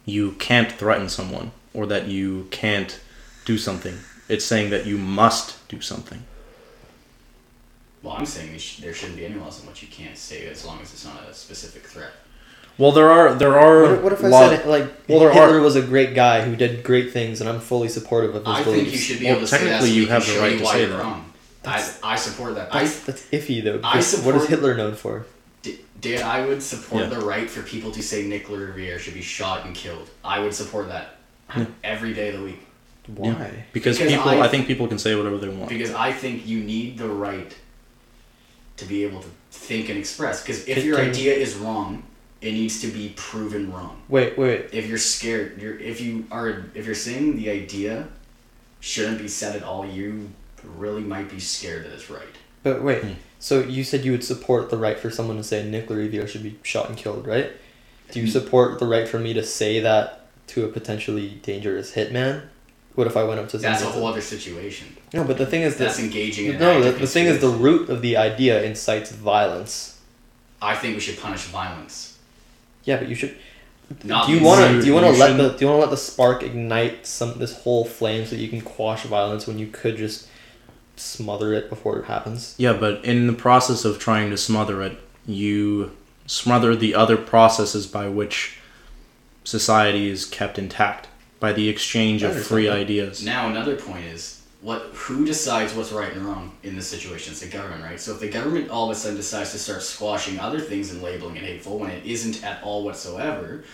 you can't threaten someone or that you can't do something it's saying that you must do something Well, I'm saying there shouldn't be any laws on what you can't say as long as it's not a specific threat. well there are there are What, if- what if I law- said like Well, there Hitler are- was a great guy who did great things, and I'm fully supportive of his I beliefs? think you should be Well, able to say that. So technically you can have the show right you to why say you're that. wrong. I, I support that. I, That's, that's iffy though. I because what is Hitler known for? i would support Yeah. the right for people to say Nicolas Riviere should be shot and killed. I would support that every day of the week Why? because, Because people I- I, think people can say whatever they want because I think you need the right to be able to think and express. Because if Can- your can- idea is wrong, it needs to be proven wrong. Wait, wait. if you're scared, you're if you are if you're saying the idea shouldn't be said at all, you really might be scared that it's right. But wait. Hmm. So you said you would support the right for someone to say Nicolas Riviere should be shot and killed, right? Do you support the right for me to say that to a potentially dangerous hitman? What if I went up to? That's a whole other situation. No, but the thing is That's that engaging in no, the, the thing is the root of the idea incites violence. I think we should punish violence. Yeah, but you should. Not do you want to? Do you want to let the? Do you want to let the spark ignite some this whole flame so that you can quash violence when you could just smother it before it happens? yeah but in the process of trying to smother it you smother the other processes by which society is kept intact by the exchange of free understand ideas Now another point is what who decides what's right and wrong in this situation? It's the government, right? So if the government all of a sudden decides to start squashing other things and labeling it hateful when it isn't at all whatsoever,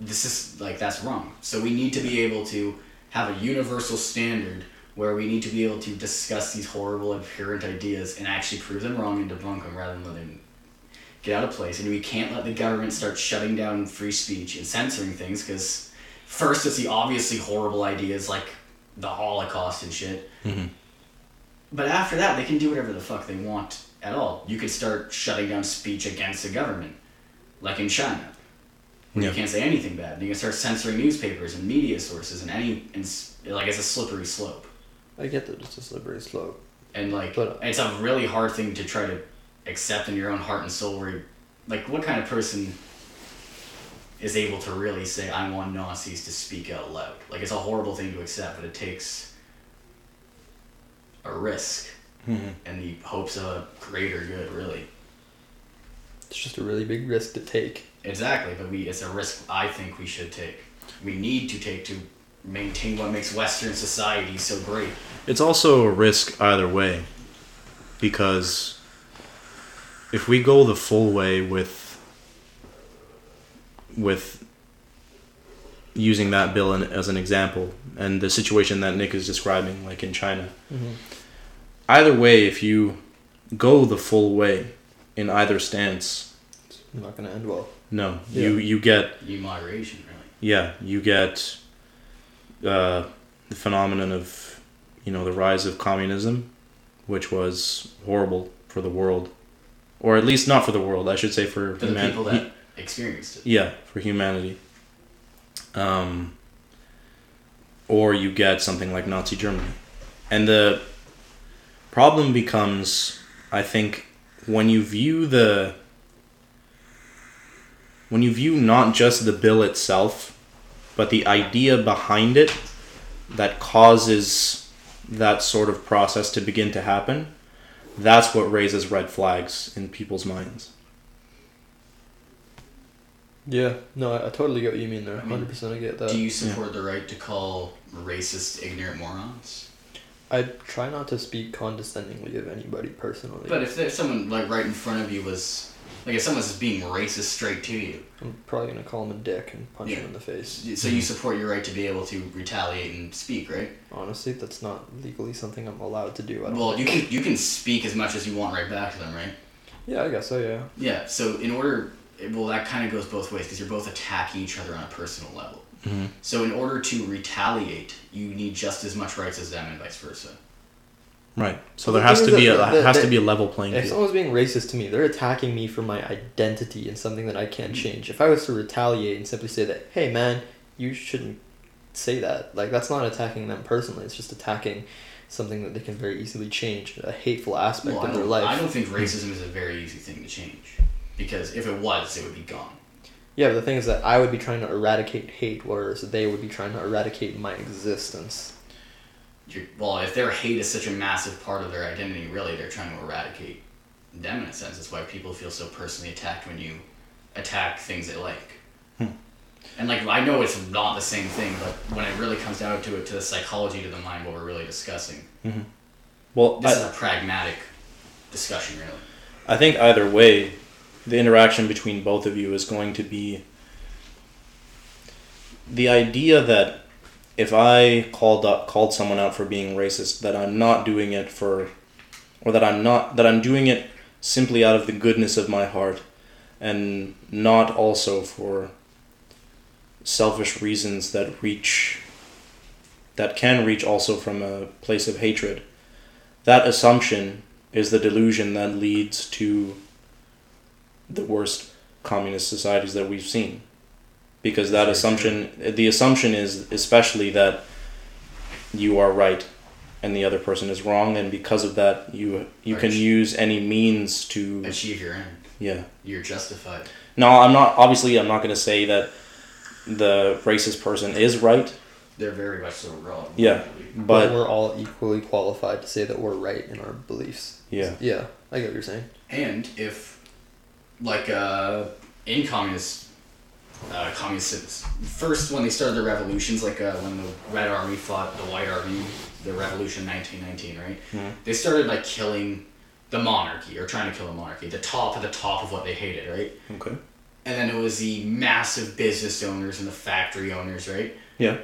this is like that's wrong. So we need to be able to have a universal standard where we need to be able to discuss these horrible inherent ideas and actually prove them wrong and debunk them rather than let them get out of place. And we can't let the government start shutting down free speech and censoring things because first it's the obviously horrible ideas like the Holocaust and shit. Mhm. But after that, they can do whatever the fuck they want at all. You could start shutting down speech against the government, like in China. Where You can't say anything bad. And you can start censoring newspapers and media sources and any, and like it's a slippery slope. I get that it's a slippery slope. And like, But- it's a really hard thing to try to accept in your own heart and soul. Where, like, what kind of person is able to really say, "I want Nazis to speak out loud"? Like, it's a horrible thing to accept, but it takes a risk Mhm. in the hopes of a greater good. Really, It's just a really big risk to take. exactly. But we, it's a risk I think we should take. We need to take to maintain what makes Western society so great. It's also a risk either way, because if we go the full way with with using that bill in, as an example and the situation that Nick is describing, like in China, Mm-hmm. either way, if you go the full way in either stance, It's not gonna end well. no, Yeah. you you get You moderation, really. yeah, you get uh, the phenomenon of, you know, the rise of communism, which was horrible for the world, or at least not for the world. I should say for For the human- people that experienced it. yeah, for humanity. Um, or you get something like Nazi Germany, and the problem becomes, I think, when you view the when you view not just the bill itself, but the idea behind it that causes that sort of process to begin to happen, that's what raises red flags in people's minds. Yeah, no, I, I totally get what you mean there. Hundred percent, I get that. Do you support the right to call racist ignorant morons? I try not to speak condescendingly of anybody personally. But if there's someone like right in front of you was like if someone's just being racist straight to you, I'm probably gonna call him a dick and punch Yeah. him in the face. so you support your right to be able to retaliate and speak, right? Honestly, that's not legally something I'm allowed to do. I don't Well, you can you can speak as much as you want right back to them, right? Yeah, I guess so. Yeah. Yeah. So in order, well, that kind of goes both ways because you're both attacking each other on a personal level. Mm-hmm. So in order to retaliate, you need just as much rights as them, and vice versa. Right. So there has to be a that- that- has to be a level playing If field. someone's being racist to me, they're attacking me for my identity and something that I can't change. If I was to retaliate and simply say that, hey man, you shouldn't say that, like that's not attacking them personally. It's just attacking something that they can very easily change, a hateful aspect Well, of their life. I don't think racism is a very easy thing to change because if it was, it would be gone. Yeah, but the thing is that I would be trying to eradicate hate, whereas they would be trying to eradicate my existence. Well, if their hate is such a massive part of their identity, really, they're trying to eradicate them in a sense. That's why people feel so personally attacked when you attack things they like. Hmm. And like, I know it's not the same thing, but when it really comes down to it, to the psychology, to the mind, what we're really discussing, Well, this is I, a pragmatic discussion, really. I think either way, the interaction between both of you is going to be the idea that if I called up called someone out for being racist, that I'm not doing it for, or that I'm not that I'm doing it simply out of the goodness of my heart, and not also for selfish reasons that reach that can reach also from a place of hatred. That assumption is the delusion that leads to the worst communist societies that we've seen. Because that Very assumption, the assumption is especially that you are right and the other person is wrong, and because of that, you you can Right. use any means to Achieve your end. yeah. You're justified. No, I'm not. Obviously, I'm not going to say that the racist person is right. They're very much so wrong. Yeah. But But we're all equally qualified to say that we're right in our beliefs. yeah, Yeah, I get what you're saying. And if, like, uh, in communist uh, communists. First, when they started the revolutions, like uh, when the Red Army fought the White Army, the revolution 1919, right? They started by killing the monarchy or trying to kill the monarchy, the top of the top of what they hated, right? Okay. And then it was the massive business owners and the factory owners, right? Yeah.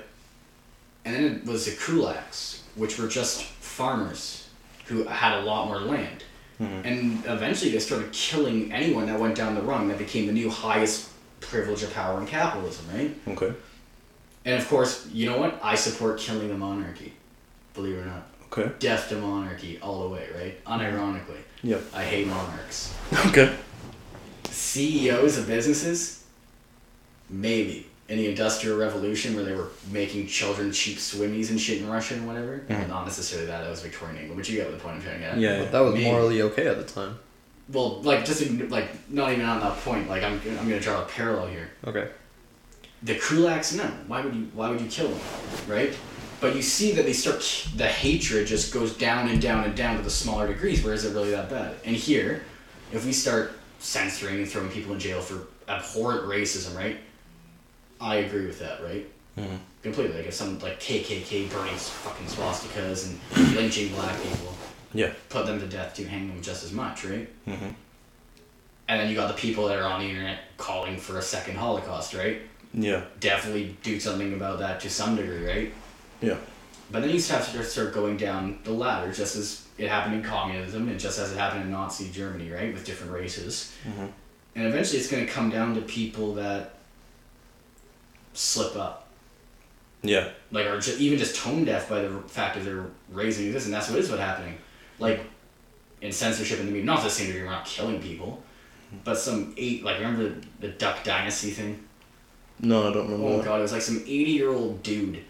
And then it was the kulaks, which were just farmers who had a lot more land. And eventually they started killing anyone that went down the rung that became the new highest privilege of power in capitalism, right? Okay. And of course, you know what? I support killing the monarchy. Believe it or not. Okay. Death to monarchy all the way, right? Unironically. Yep. I hate monarchs. Okay. CEOs of businesses, maybe. In the Industrial Revolution, where they were making children cheap swimmies and shit in Russia and whatever. Mhm. Not necessarily that, that was Victorian England, but you get the point I'm trying to get at. Yeah. But that was Maybe. morally okay at the time. Well, like, just ign- like, not even on that point. Like, I'm, I'm gonna draw a parallel here. Okay. The kulaks, no. Why would you? Why would you kill them, right? But you see that they start. The hatred just goes down and down and down to the smaller degrees. Where is it really that bad? And here, if we start censoring and throwing people in jail for abhorrent racism, right? I agree with that, right? Mhm. Completely. Like if some like KKK burning fucking swastikas and lynching black people, Yeah. put them to death to hang them just as much, right? Mm-hmm. And then you got the people that are on the internet calling for a second Holocaust, right? Yeah. definitely do something about that to some degree, right? Yeah. But then you have to start going down the ladder, just as it happened in communism and just as it happened in Nazi Germany, right? With different races. Mhm. And eventually it's going to come down to people that slip up. Yeah. Like, are ju- even just tone deaf by the fact that they're raising this, and that's what is what happening. Like, in censorship in the media, not the same degree, we're not killing people, but some eight, like, remember the, the Duck Dynasty thing? No, I don't remember. Oh that. god, it was like some eighty-year-old dude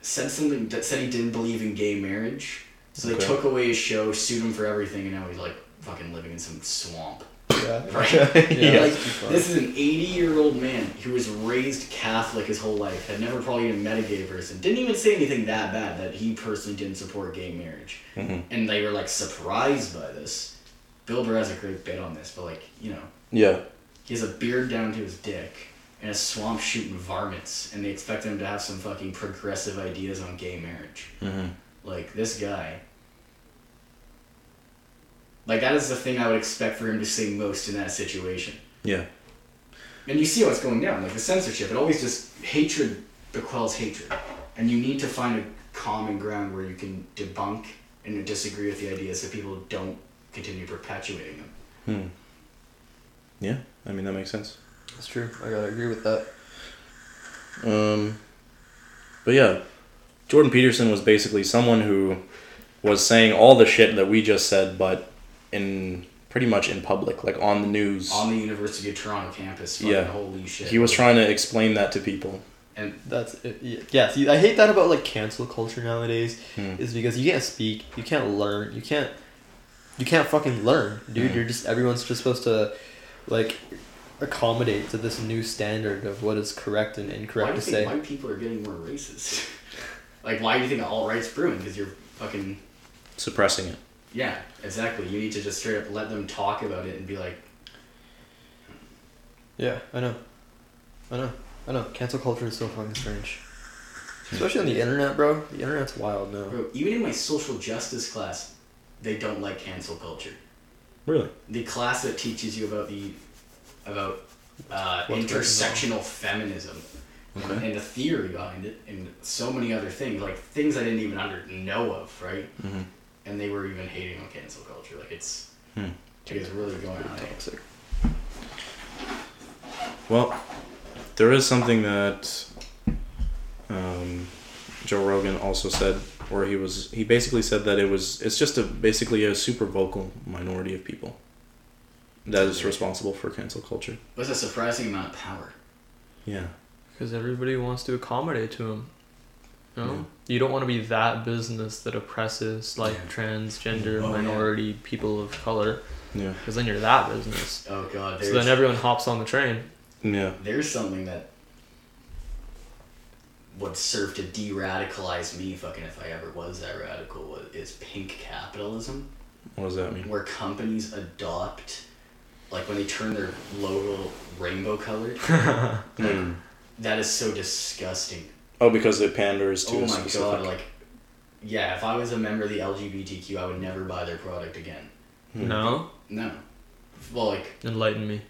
said something that said he didn't believe in gay marriage. So they took away his show, sued him for everything, and now he's like fucking living in some swamp. Yeah. Right? *laughs* Yeah. Like this is an eighty-year-old man who was raised Catholic his whole life, had never probably even met a gay person, didn't even say anything that bad that he personally didn't support gay marriage, Mhm. and they were like surprised by this. Bill Burr has a great bit on this, but like you know. Yeah. He has a beard down to his dick and a swamp shooting varmints, and they expect him to have some fucking progressive ideas on gay marriage. Mm-hmm. Like, this guy. Like, that is the thing I would expect for him to say most in that situation. Yeah. And you see how it's going down. Like, the censorship, it always just. Hatred bequels hatred. And you need to find a common ground where you can debunk and disagree with the ideas so people don't continue perpetuating them. Hmm. Yeah. I mean that makes sense. That's true. I gotta agree with that. Um, but yeah, Jordan Peterson was basically someone who was saying all the shit that we just said, but in pretty much in public, like on the news. On the University of Toronto campus. Fucking Yeah. Holy shit. he was trying to explain that to people. And That's it. Yeah, yeah, see, I hate that about like cancel culture nowadays. Hmm. Is because you can't speak, you can't learn, you can't, you can't fucking learn, dude. Mhm. You're just everyone's just supposed to, like, accommodate to this new standard of what is correct and why incorrect do you to think say. white people are getting more racist? *laughs* like, why do you think alt right's brewing? Because you're fucking. Suppressing it. Yeah, exactly. You need to just straight up let them talk about it and be like, Yeah, I know, I know, I know. Cancel culture is so fucking strange, especially on the internet, bro. The internet's wild now. bro, even in my social justice class, they don't like cancel culture. Really? The class that teaches you about the. about uh, intersectional feminism. And, Okay. and the theory behind it, and so many other things, like things I didn't even under know of, right? Mm-hmm. And they were even hating on cancel culture. Like it's, Hmm. it's really going on. Toxic. Well, there is something that um, Joe Rogan also said, where he was he basically said that it was it's just a basically a super vocal minority of people that is responsible for cancel culture. It was a surprising amount of power. Yeah. Because everybody wants to accommodate to him. You know? Yeah. You don't want to be that business that oppresses like Yeah. transgender, Oh, yeah. minority, people of color. Yeah. Because then you're that business. Oh god, So then everyone hops on the train. Yeah. there's something that would serve to de-radicalize me, fucking if I ever was that radical, was, is pink capitalism, What does that mean? where companies adopt like when they turn their logo rainbow colored. *laughs* Mm. that is so disgusting. Oh, because it panders to oh a my specific. god! Like, yeah, if I was a member of the LGBTQ, I would never buy their product again. Hmm. No, No. Well, like, enlighten me.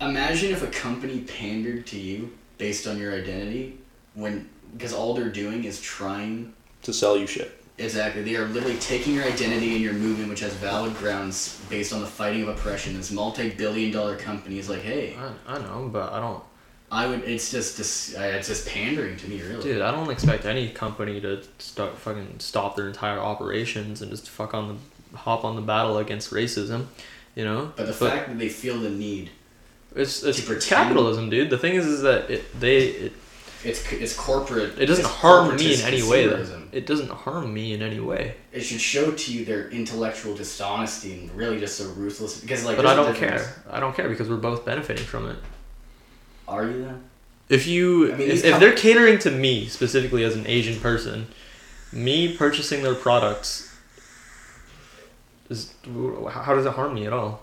imagine if a company pandered to you based on your identity when because all they're doing is trying to sell you shit. exactly they are literally taking your identity and your movement which has valid grounds based on the fighting of oppression this multi-billion dollar company is like hey I, I know, but I don't. I would it's just this uh, it's just pandering to me really Dude, I don't expect any company to start fucking stop their entire operations and just fuck on the hop on the battle against racism, you know. but the fact that they feel the need it's it's capitalism, dude. The thing is, is that it they it, it's it's corporate it doesn't harm me in any way. Though. It doesn't harm me in any way. it should show to you their intellectual dishonesty and really just so ruthless because like But I don't difference. care. I don't care because we're both benefiting from it. Are you then If you I mean, if, these if they're catering to me specifically as an Asian person, me purchasing their products is how does it harm me at all?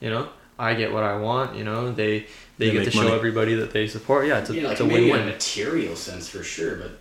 You know, I get what I want. You know, they they They get to make show everybody that they support. Yeah, it's a, yeah, like it's in a win-win. material sense for sure, but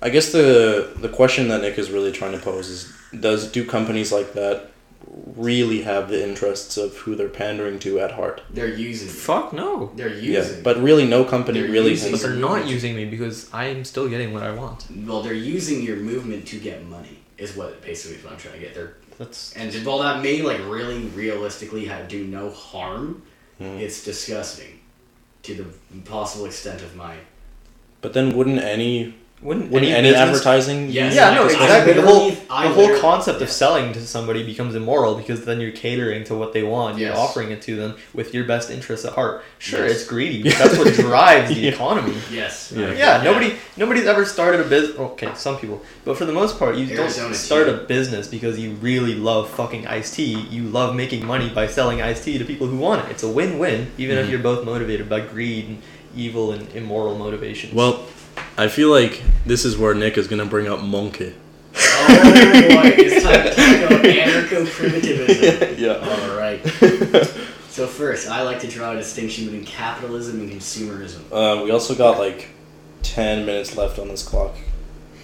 I guess the the question that Nick is really trying to pose is: Does do companies like that really have the interests of who they're pandering to at heart? they're using. it. Fuck no. They're using. Yeah, using. but really, no company They're really. using- But they're not using me because I am still getting what I want. well, they're using your movement to get money. Is what basically is what I'm trying to get. They're That's and while that may like really realistically have, do no harm, Mhm. it's disgusting to the possible extent of my. but then, wouldn't any wouldn't wouldn't any, business- advertising? Yes. Yeah, no, I exactly. The literally- whole I the whole literally- concept of yeah. selling to somebody becomes immoral because then you're catering to what they want. You're Yes. offering it to them with your best interests at heart. Sure, Yes. it's greedy, *laughs* but that's what drives the Yeah. economy. Yes. Yeah. Yeah, nobody nobody's ever started a business. Okay, some people, but for the most part, you Arizona don't start tea. a business because you really love fucking iced tea. You love making money by selling iced tea to people who want it. It's a win-win, even if Mhm. you're both motivated by greed and evil and immoral motivations. Well, I feel like this is where Nick is gonna bring up monkey. Oh boy, it's time to talk about anarcho-primitivism. yeah. All right. So first, I like to draw a distinction between capitalism and consumerism. Uh, we also got like ten minutes left on this clock,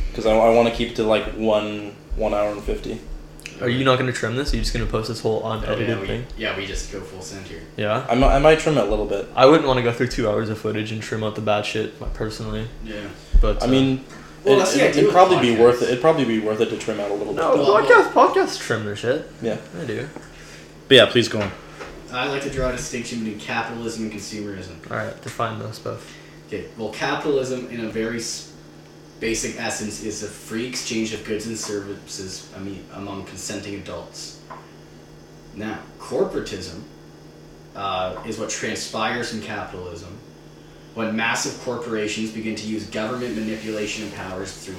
because I, I want to keep it to like one one hour and fifty. Are you not going to trim this? Are you just going to post this whole unedited yeah, we, thing? yeah, we just go full send here. Yeah. I might, I might trim it a little bit. I wouldn't want to go through two hours of footage and trim out the bad shit like, personally, Yeah. but I uh, mean, Well, it, it, it'd with probably be worth it. It'd probably be worth it to trim out a little no bit. Well, podcast podcasts trim their shit. Yeah. I do. But yeah, please go on. I like to draw a distinction between capitalism and consumerism. All right, define those both. Okay, well, capitalism, in a very s- basic essence, is a free exchange of goods and services I mean, among consenting adults. Now, corporatism uh, is what transpires in capitalism when massive corporations begin to use government manipulation and powers through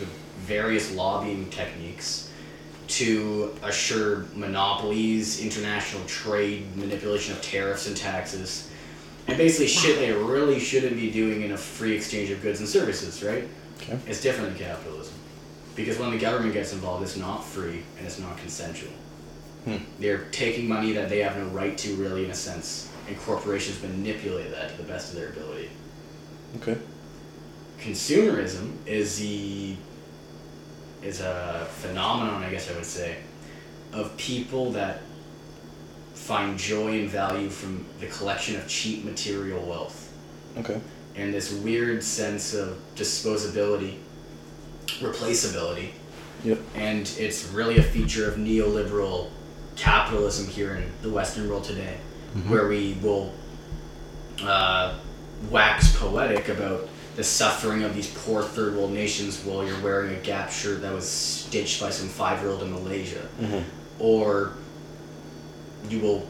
the various lobbying techniques to assure monopolies, international trade, manipulation of tariffs and taxes, and basically shit they really shouldn't be doing in a free exchange of goods and services, right? Okay. It's different than capitalism. Because when the government gets involved, it's not free and it's not consensual. Hmm. They're taking money that they have no right to, really, in a sense, and corporations manipulate that to the best of their ability. Okay. Consumerism is the is a phenomenon, I guess I would say, of people that find joy and value from the collection of cheap material wealth Okay. And this weird sense of disposability, replaceability. Yep. And it's really a feature of neoliberal capitalism here in the Western world today, where we will uh, wax poetic about the suffering of these poor third world nations while you're wearing a Gap shirt that was stitched by some five year old in Malaysia. Mhm. Or you will.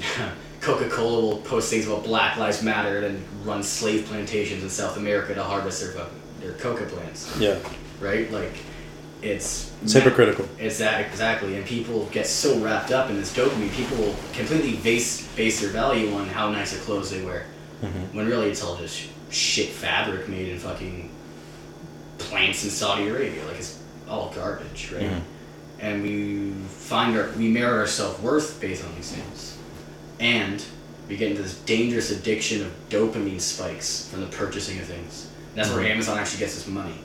*laughs* Coca Cola will post things about Black Lives Matter and run slave plantations in South America to harvest their fucking their coca plants, Yeah. right? Like, it's It's hypocritical. it's that exactly, and people get so wrapped up in this dopamine. People completely base base their value on how nice of clothes they wear, Mhm. when really it's all just shit fabric made in fucking plants in Saudi Arabia. Like it's all garbage, right? Mhm. and we find our we merit our self worth based on these things, and we get into this dangerous addiction of dopamine spikes from the purchasing of things. And that's where mm-hmm. Amazon actually gets its money.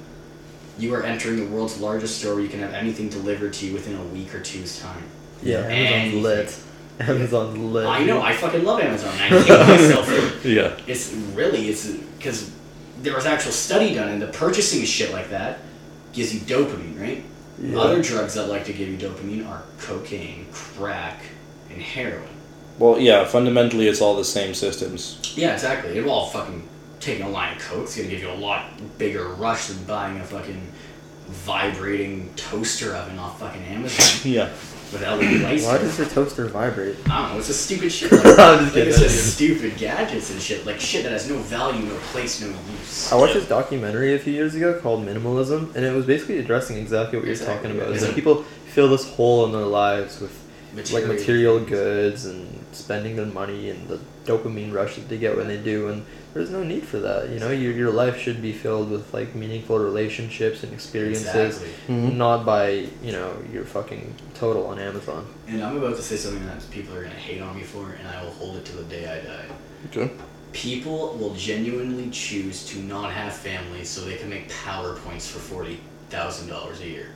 You are entering the world's largest store where you can have anything delivered to you within a week or two's time. Yeah, Anything. Amazon's lit. Amazon's lit. I know, I fucking love Amazon. I hate myself. *laughs* Yeah. It's really it's because there was actual study done, and the purchasing of shit like that gives you dopamine, right? Yeah. Other drugs that like to give you dopamine are cocaine, crack, and heroin. Well, yeah. Fundamentally, it's all the same systems. Yeah, exactly. It all fucking taking a line of coke's gonna give you a lot bigger rush than buying a fucking vibrating toaster oven off fucking Amazon *laughs* Yeah. with LED lights. Why does your toaster vibrate? I don't know. It's a stupid shit. *laughs* Like, I'm just like it's just stupid gadgets and shit. Like shit that has no value, no place, no use. I watched this documentary a few years ago called Minimalism, and it was basically addressing exactly what you're Exactly. talking about. Is Yeah. that people fill this hole in their lives with like material things. goods and spending their money and the dopamine rush that they get when they do, and there's no need for that. You know, your your life should be filled with like meaningful relationships and experiences, Exactly. Mhm. not by you know your fucking total on Amazon. And I'm about to say something that people are gonna hate on me for, and I will hold it to the day I die. Okay. People will genuinely choose to not have families so they can make PowerPoints for forty thousand dollars a year.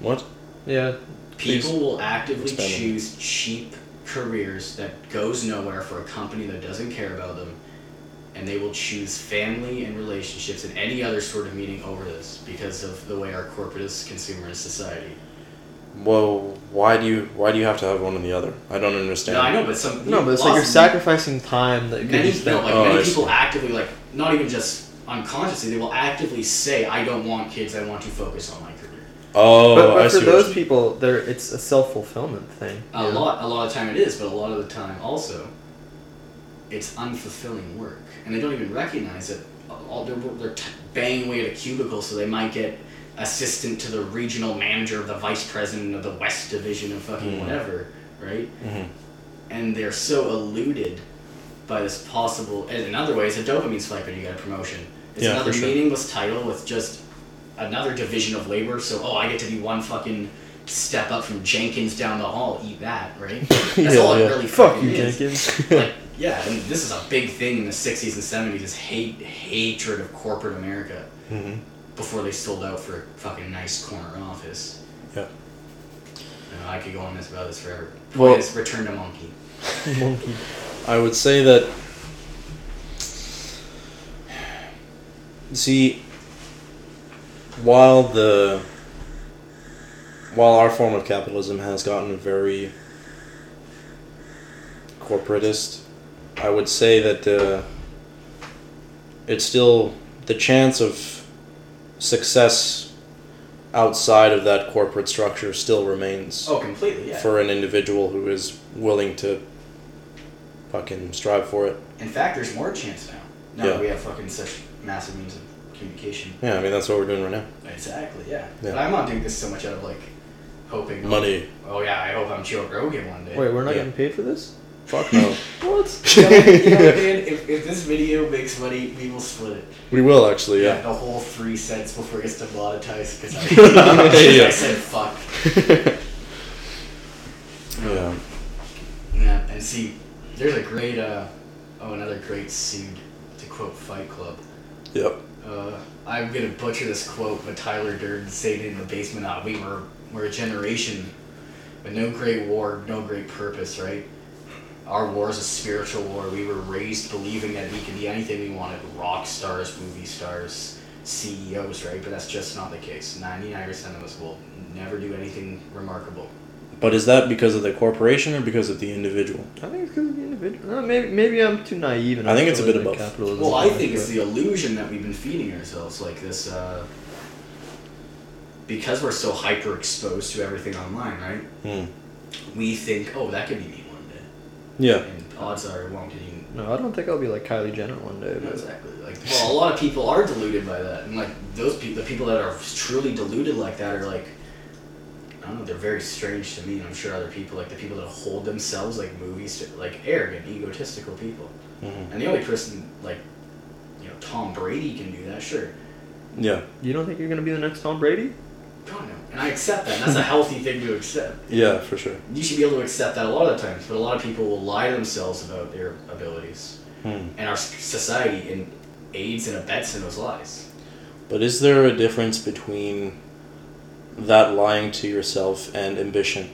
What? Yeah, People Please will actively choose cheap careers that goes nowhere for a company that doesn't care about them, and they will choose family and relationships and any other sort of meaning over this because of the way our corporatist consumerist society. Well, why do you why do you have to have one or the other? I don't understand. No, I know, but some no, but it's like you're sacrificing time that could many, be spent. no, like Oh, many people actively like not even just unconsciously, they will actively say, "I don't want kids. I want to focus on my career." Oh, but, but I for see. those people, there it's a self fulfillment thing. A you know? lot, a lot of time it is, but a lot of the time also, it's unfulfilling work, and they don't even recognize it. All they're, they're t- banging away at a cubicle, so they might get assistant to the regional manager of the vice president of the West Division of fucking Mm. whatever, right? Mhm. And they're so eluded by this possible. And another way, it's a dopamine spike when you get a promotion. It's Yeah, another sure. meaningless title with just another division of labor. So, oh, I get to be one fucking step up from Jenkins down the hall. Eat that, right? *laughs* That's Yeah, all it really Fuck fucking you, is. Jenkins. Like, *laughs* yeah, and this is a big thing in the '60s and '70s. Is hate, hatred of corporate America Mhm. before they sold out for a fucking nice corner office. Yeah. You know, I could go on this about this forever. Well- Point is, return to monkey. *laughs* Monkey. I would say that. See, while the while our form of capitalism has gotten very corporatist, I would say that uh, it's still the chance of success outside of that corporate structure still remains Oh, completely. Yeah. for an individual who is willing to fucking strive for it. In fact, there's more chance now. Now Yeah. that we have fucking such massive means of communication. Yeah, I mean that's what we're doing right now. Exactly. Yeah. Yeah. But I'm not doing this so much out of like hoping. Money. Oh yeah, I hope I'm Joe Rogan one day. Wait, we're not Yeah. getting paid for this? Fuck *laughs* no. What? *laughs* You know, you know, man, if, if this video makes money, we will split it. we will actually, yeah. The whole three cents before it gets demonetized because *laughs* I, Yeah. I said fuck. yeah. Yeah, and see, there's a great, uh, oh, another great sued, to quote Fight Club. Yep. Uh, I'm gonna butcher this quote, but Tyler Durden said it in the basement. Uh, we were we're a generation with no great war, no great purpose, right? Our war is a spiritual war. We were raised believing that we could be anything we wanted: rock stars, movie stars, CEOs, right? But that's just not the case. Ninety-nine percent of us will never do anything remarkable. But is that because of the corporation or because of the individual? I think it's because of the individual. Uh, maybe maybe I'm too naive. And I think it's a bit of like both. Capitalism. Well, I think it's the illusion that we've been feeding ourselves, like this, uh, because we're so hyper exposed to everything online, right? Hmm. We think, oh, that could be me one day, Yeah. and odds are it won't. And you, No, I don't think I'll be like Kylie Jenner one day. But exactly. Like, well, a lot of people are deluded by that, and like those people, the people that are truly deluded like that are like, I don't know, they're very strange to me, and I'm sure other people, like the people that hold themselves like movies, like arrogant, egotistical people. Mhm. And the only person like, you know, Tom Brady can do that, sure. Yeah. you don't think you're gonna be the next Tom Brady? God no. And I accept that. That's a healthy thing to accept. Yeah, for sure. You should be able to accept that a lot of the times, but a lot of people will lie to themselves about their abilities, Hmm. and our society in aids and abets in those lies. But is there a difference between that lying to yourself and ambition?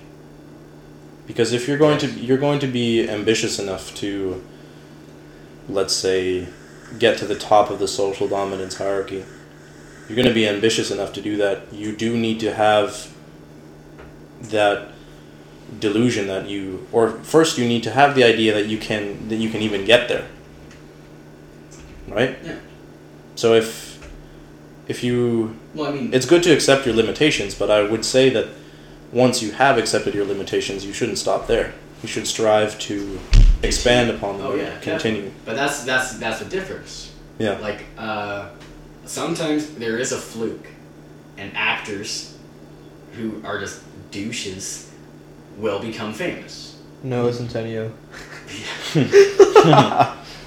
Because if you're going to you're going to be ambitious enough to let's say get to the top of the social dominance hierarchy. You're going to be ambitious enough to do that. You do need to have that delusion that you or first you need to have the idea that you can that you can even get there. Right? Yeah. So if if you Well, I mean, it's good to accept your limitations, but I would say that once you have accepted your limitations, you shouldn't stop there. You should strive to expand upon them Oh, and yeah, continue. but that's that's that's the difference. Yeah. Like, uh, sometimes there is a fluke, and actors who are just douches will become famous. No, Centennial. *laughs* *laughs*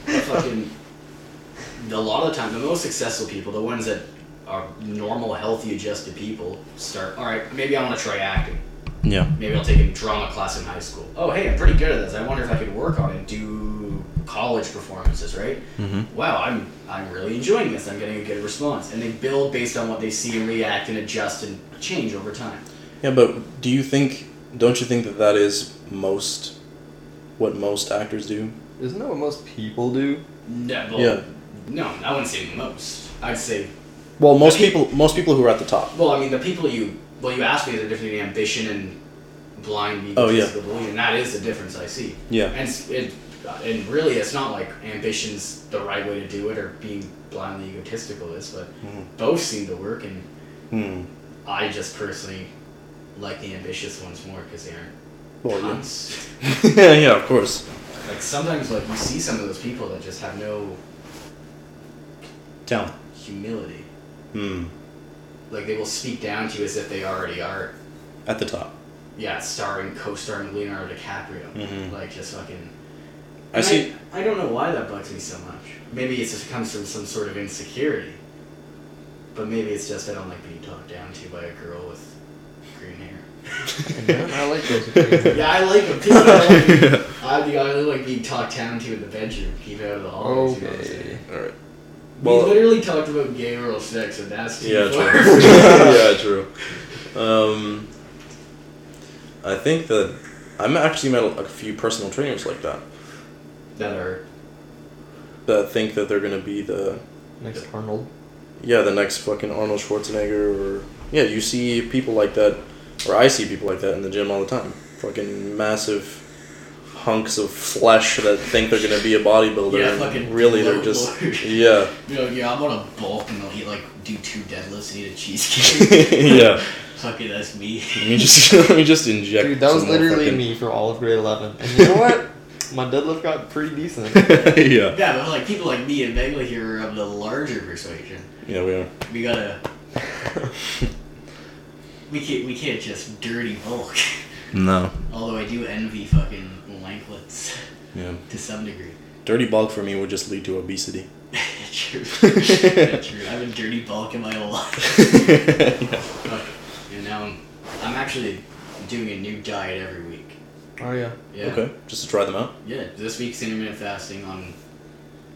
But fucking, a lot of the time, the most successful people, the ones that are normal, healthy, adjusted people, start. All right, maybe I want to try acting. Yeah. Maybe I'll take a drama class in high school. Oh, hey, I'm pretty good at this. I wonder if I could work on it. Do college performances, right? Mm-hmm. Wow, I'm I'm really enjoying this. I'm getting a good response, and they build based on what they see and react and adjust and change over time. Yeah, but do you think? Don't you think that that is most what most actors do? Isn't that what most people do? No, well, Yeah. no, I wouldn't say most. I'd say, Well, most Okay. people most people who are at the top. well, I mean, the people you well, you asked me the difference between ambition and blind Oh, yeah. delusion. That is the difference I see. Yeah. And it, and really, it's not like ambition's the right way to do it or being blindly egotistical is, but Mhm. both seem to work. And Hmm. I just personally like the ambitious ones more because they aren't Well, yeah. *laughs* yeah, yeah, of course. Like sometimes, like you see some of those people that just have no Talent. humility. Hmm. Like they will speak down to you as if they already are. At the top. Yeah, starring, co-starring Leonardo DiCaprio. Mhm. Like just fucking. I see. I, don't know why that bugs me so much. Maybe it just comes from some sort of insecurity. But maybe it's just I don't like being talked down to by a girl with green hair. *laughs* I like those. *laughs* Yeah, I like them. too. don't like *laughs* I think I like being talked down to in the bedroom. Keep out of the hallways. You know what I'm Okay. saying? All right. We literally talked about gay oral sex, and that's too yeah, far. true. *laughs* yeah, *laughs* true. Um, I think that I'm actually met a, a few personal trainers like that that are that think that they're gonna be the Next Arnold. yeah the next fucking Arnold Schwarzenegger or yeah you see people like that or I see people like that in the gym all the time fucking massive hunks of flesh that think they're gonna be a bodybuilder Yeah, and fucking really they're just lord. *laughs* yeah you know, yeah, I'm gonna bulk and they'll eat like do two deadlifts and eat a cheesecake. *laughs* *laughs* yeah Fucking that's me. let me just let me just inject Dude, that was some more literally fucking- me for all of grade 11. And you know what? My deadlift got pretty decent. yeah Yeah, but like people like me and Megla here are of the larger persuasion. yeah we are We gotta. we can't. We can't just dirty bulk. No Although I do envy fucking lanklets yeah *laughs* to some degree. dirty bulk for me would just lead to obesity *laughs* true. Yeah, true. I've been dirty bulk in my whole life. yeah. *laughs* Fuck. And now I'm, I'm actually doing a new diet every week. Oh, yeah. Yeah. Okay, just to try them out. Yeah, this week's intermittent fasting on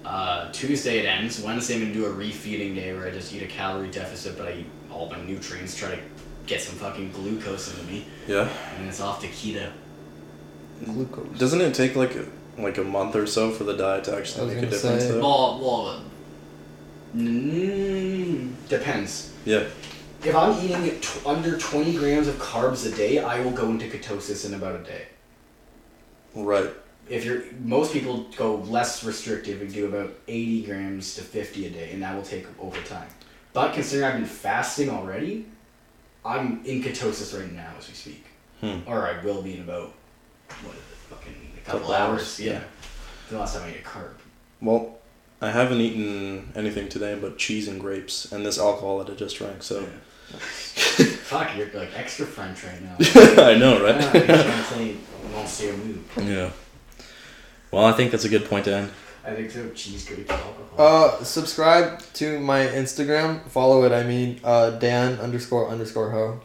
uh, Tuesday it ends. Wednesday I'm gonna do a refeeding day where I just eat a calorie deficit, but I eat all my nutrients, try to get some fucking glucose into me, Yeah. and it's off to keto. Glucose. Doesn't it take like a, like a month or so for the diet to actually make a difference? say- Though? Well, well, mm, depends. Yeah. If I'm eating t- under 20 grams of carbs a day, I will go into ketosis in about a day. Right. If you're, most people go less restrictive and do about 80 grams to 50 a day, and that will take over time. But considering I've been fasting already, I'm in ketosis right now as we speak. Hmm. Or I will be in about, what fucking a couple, Couple hours. hours, Yeah. yeah. The last time I ate a carb. Well, I haven't eaten anything today but cheese and grapes and this alcohol that I just drank. So. *laughs* Fuck, you're like extra French right now. *laughs* I know, right? trying to won't say a move. yeah. Well, I think that's a good point to end. I think so. Cheese could kill alcohol. Uh, subscribe to my Instagram. Follow it. I mean, uh, Dan underscore underscore ho.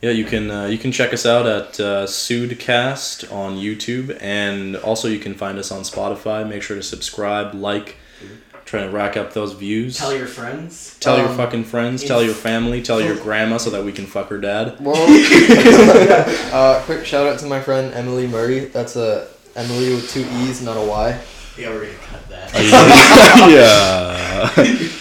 Yeah, you can uh, you can check us out at uh, Pseudcast on YouTube, and also you can find us on Spotify. Make sure to subscribe, like, trying to rack up those views. Tell your friends. Tell your Um, fucking friends, tell your family, tell your grandma, so that we can fuck her dad. Well, *laughs* *laughs* uh, quick shout out to my friend Emily Murray. That's a Emily with two E's, not a Y. Yeah, we're gonna *laughs* yeah. *laughs*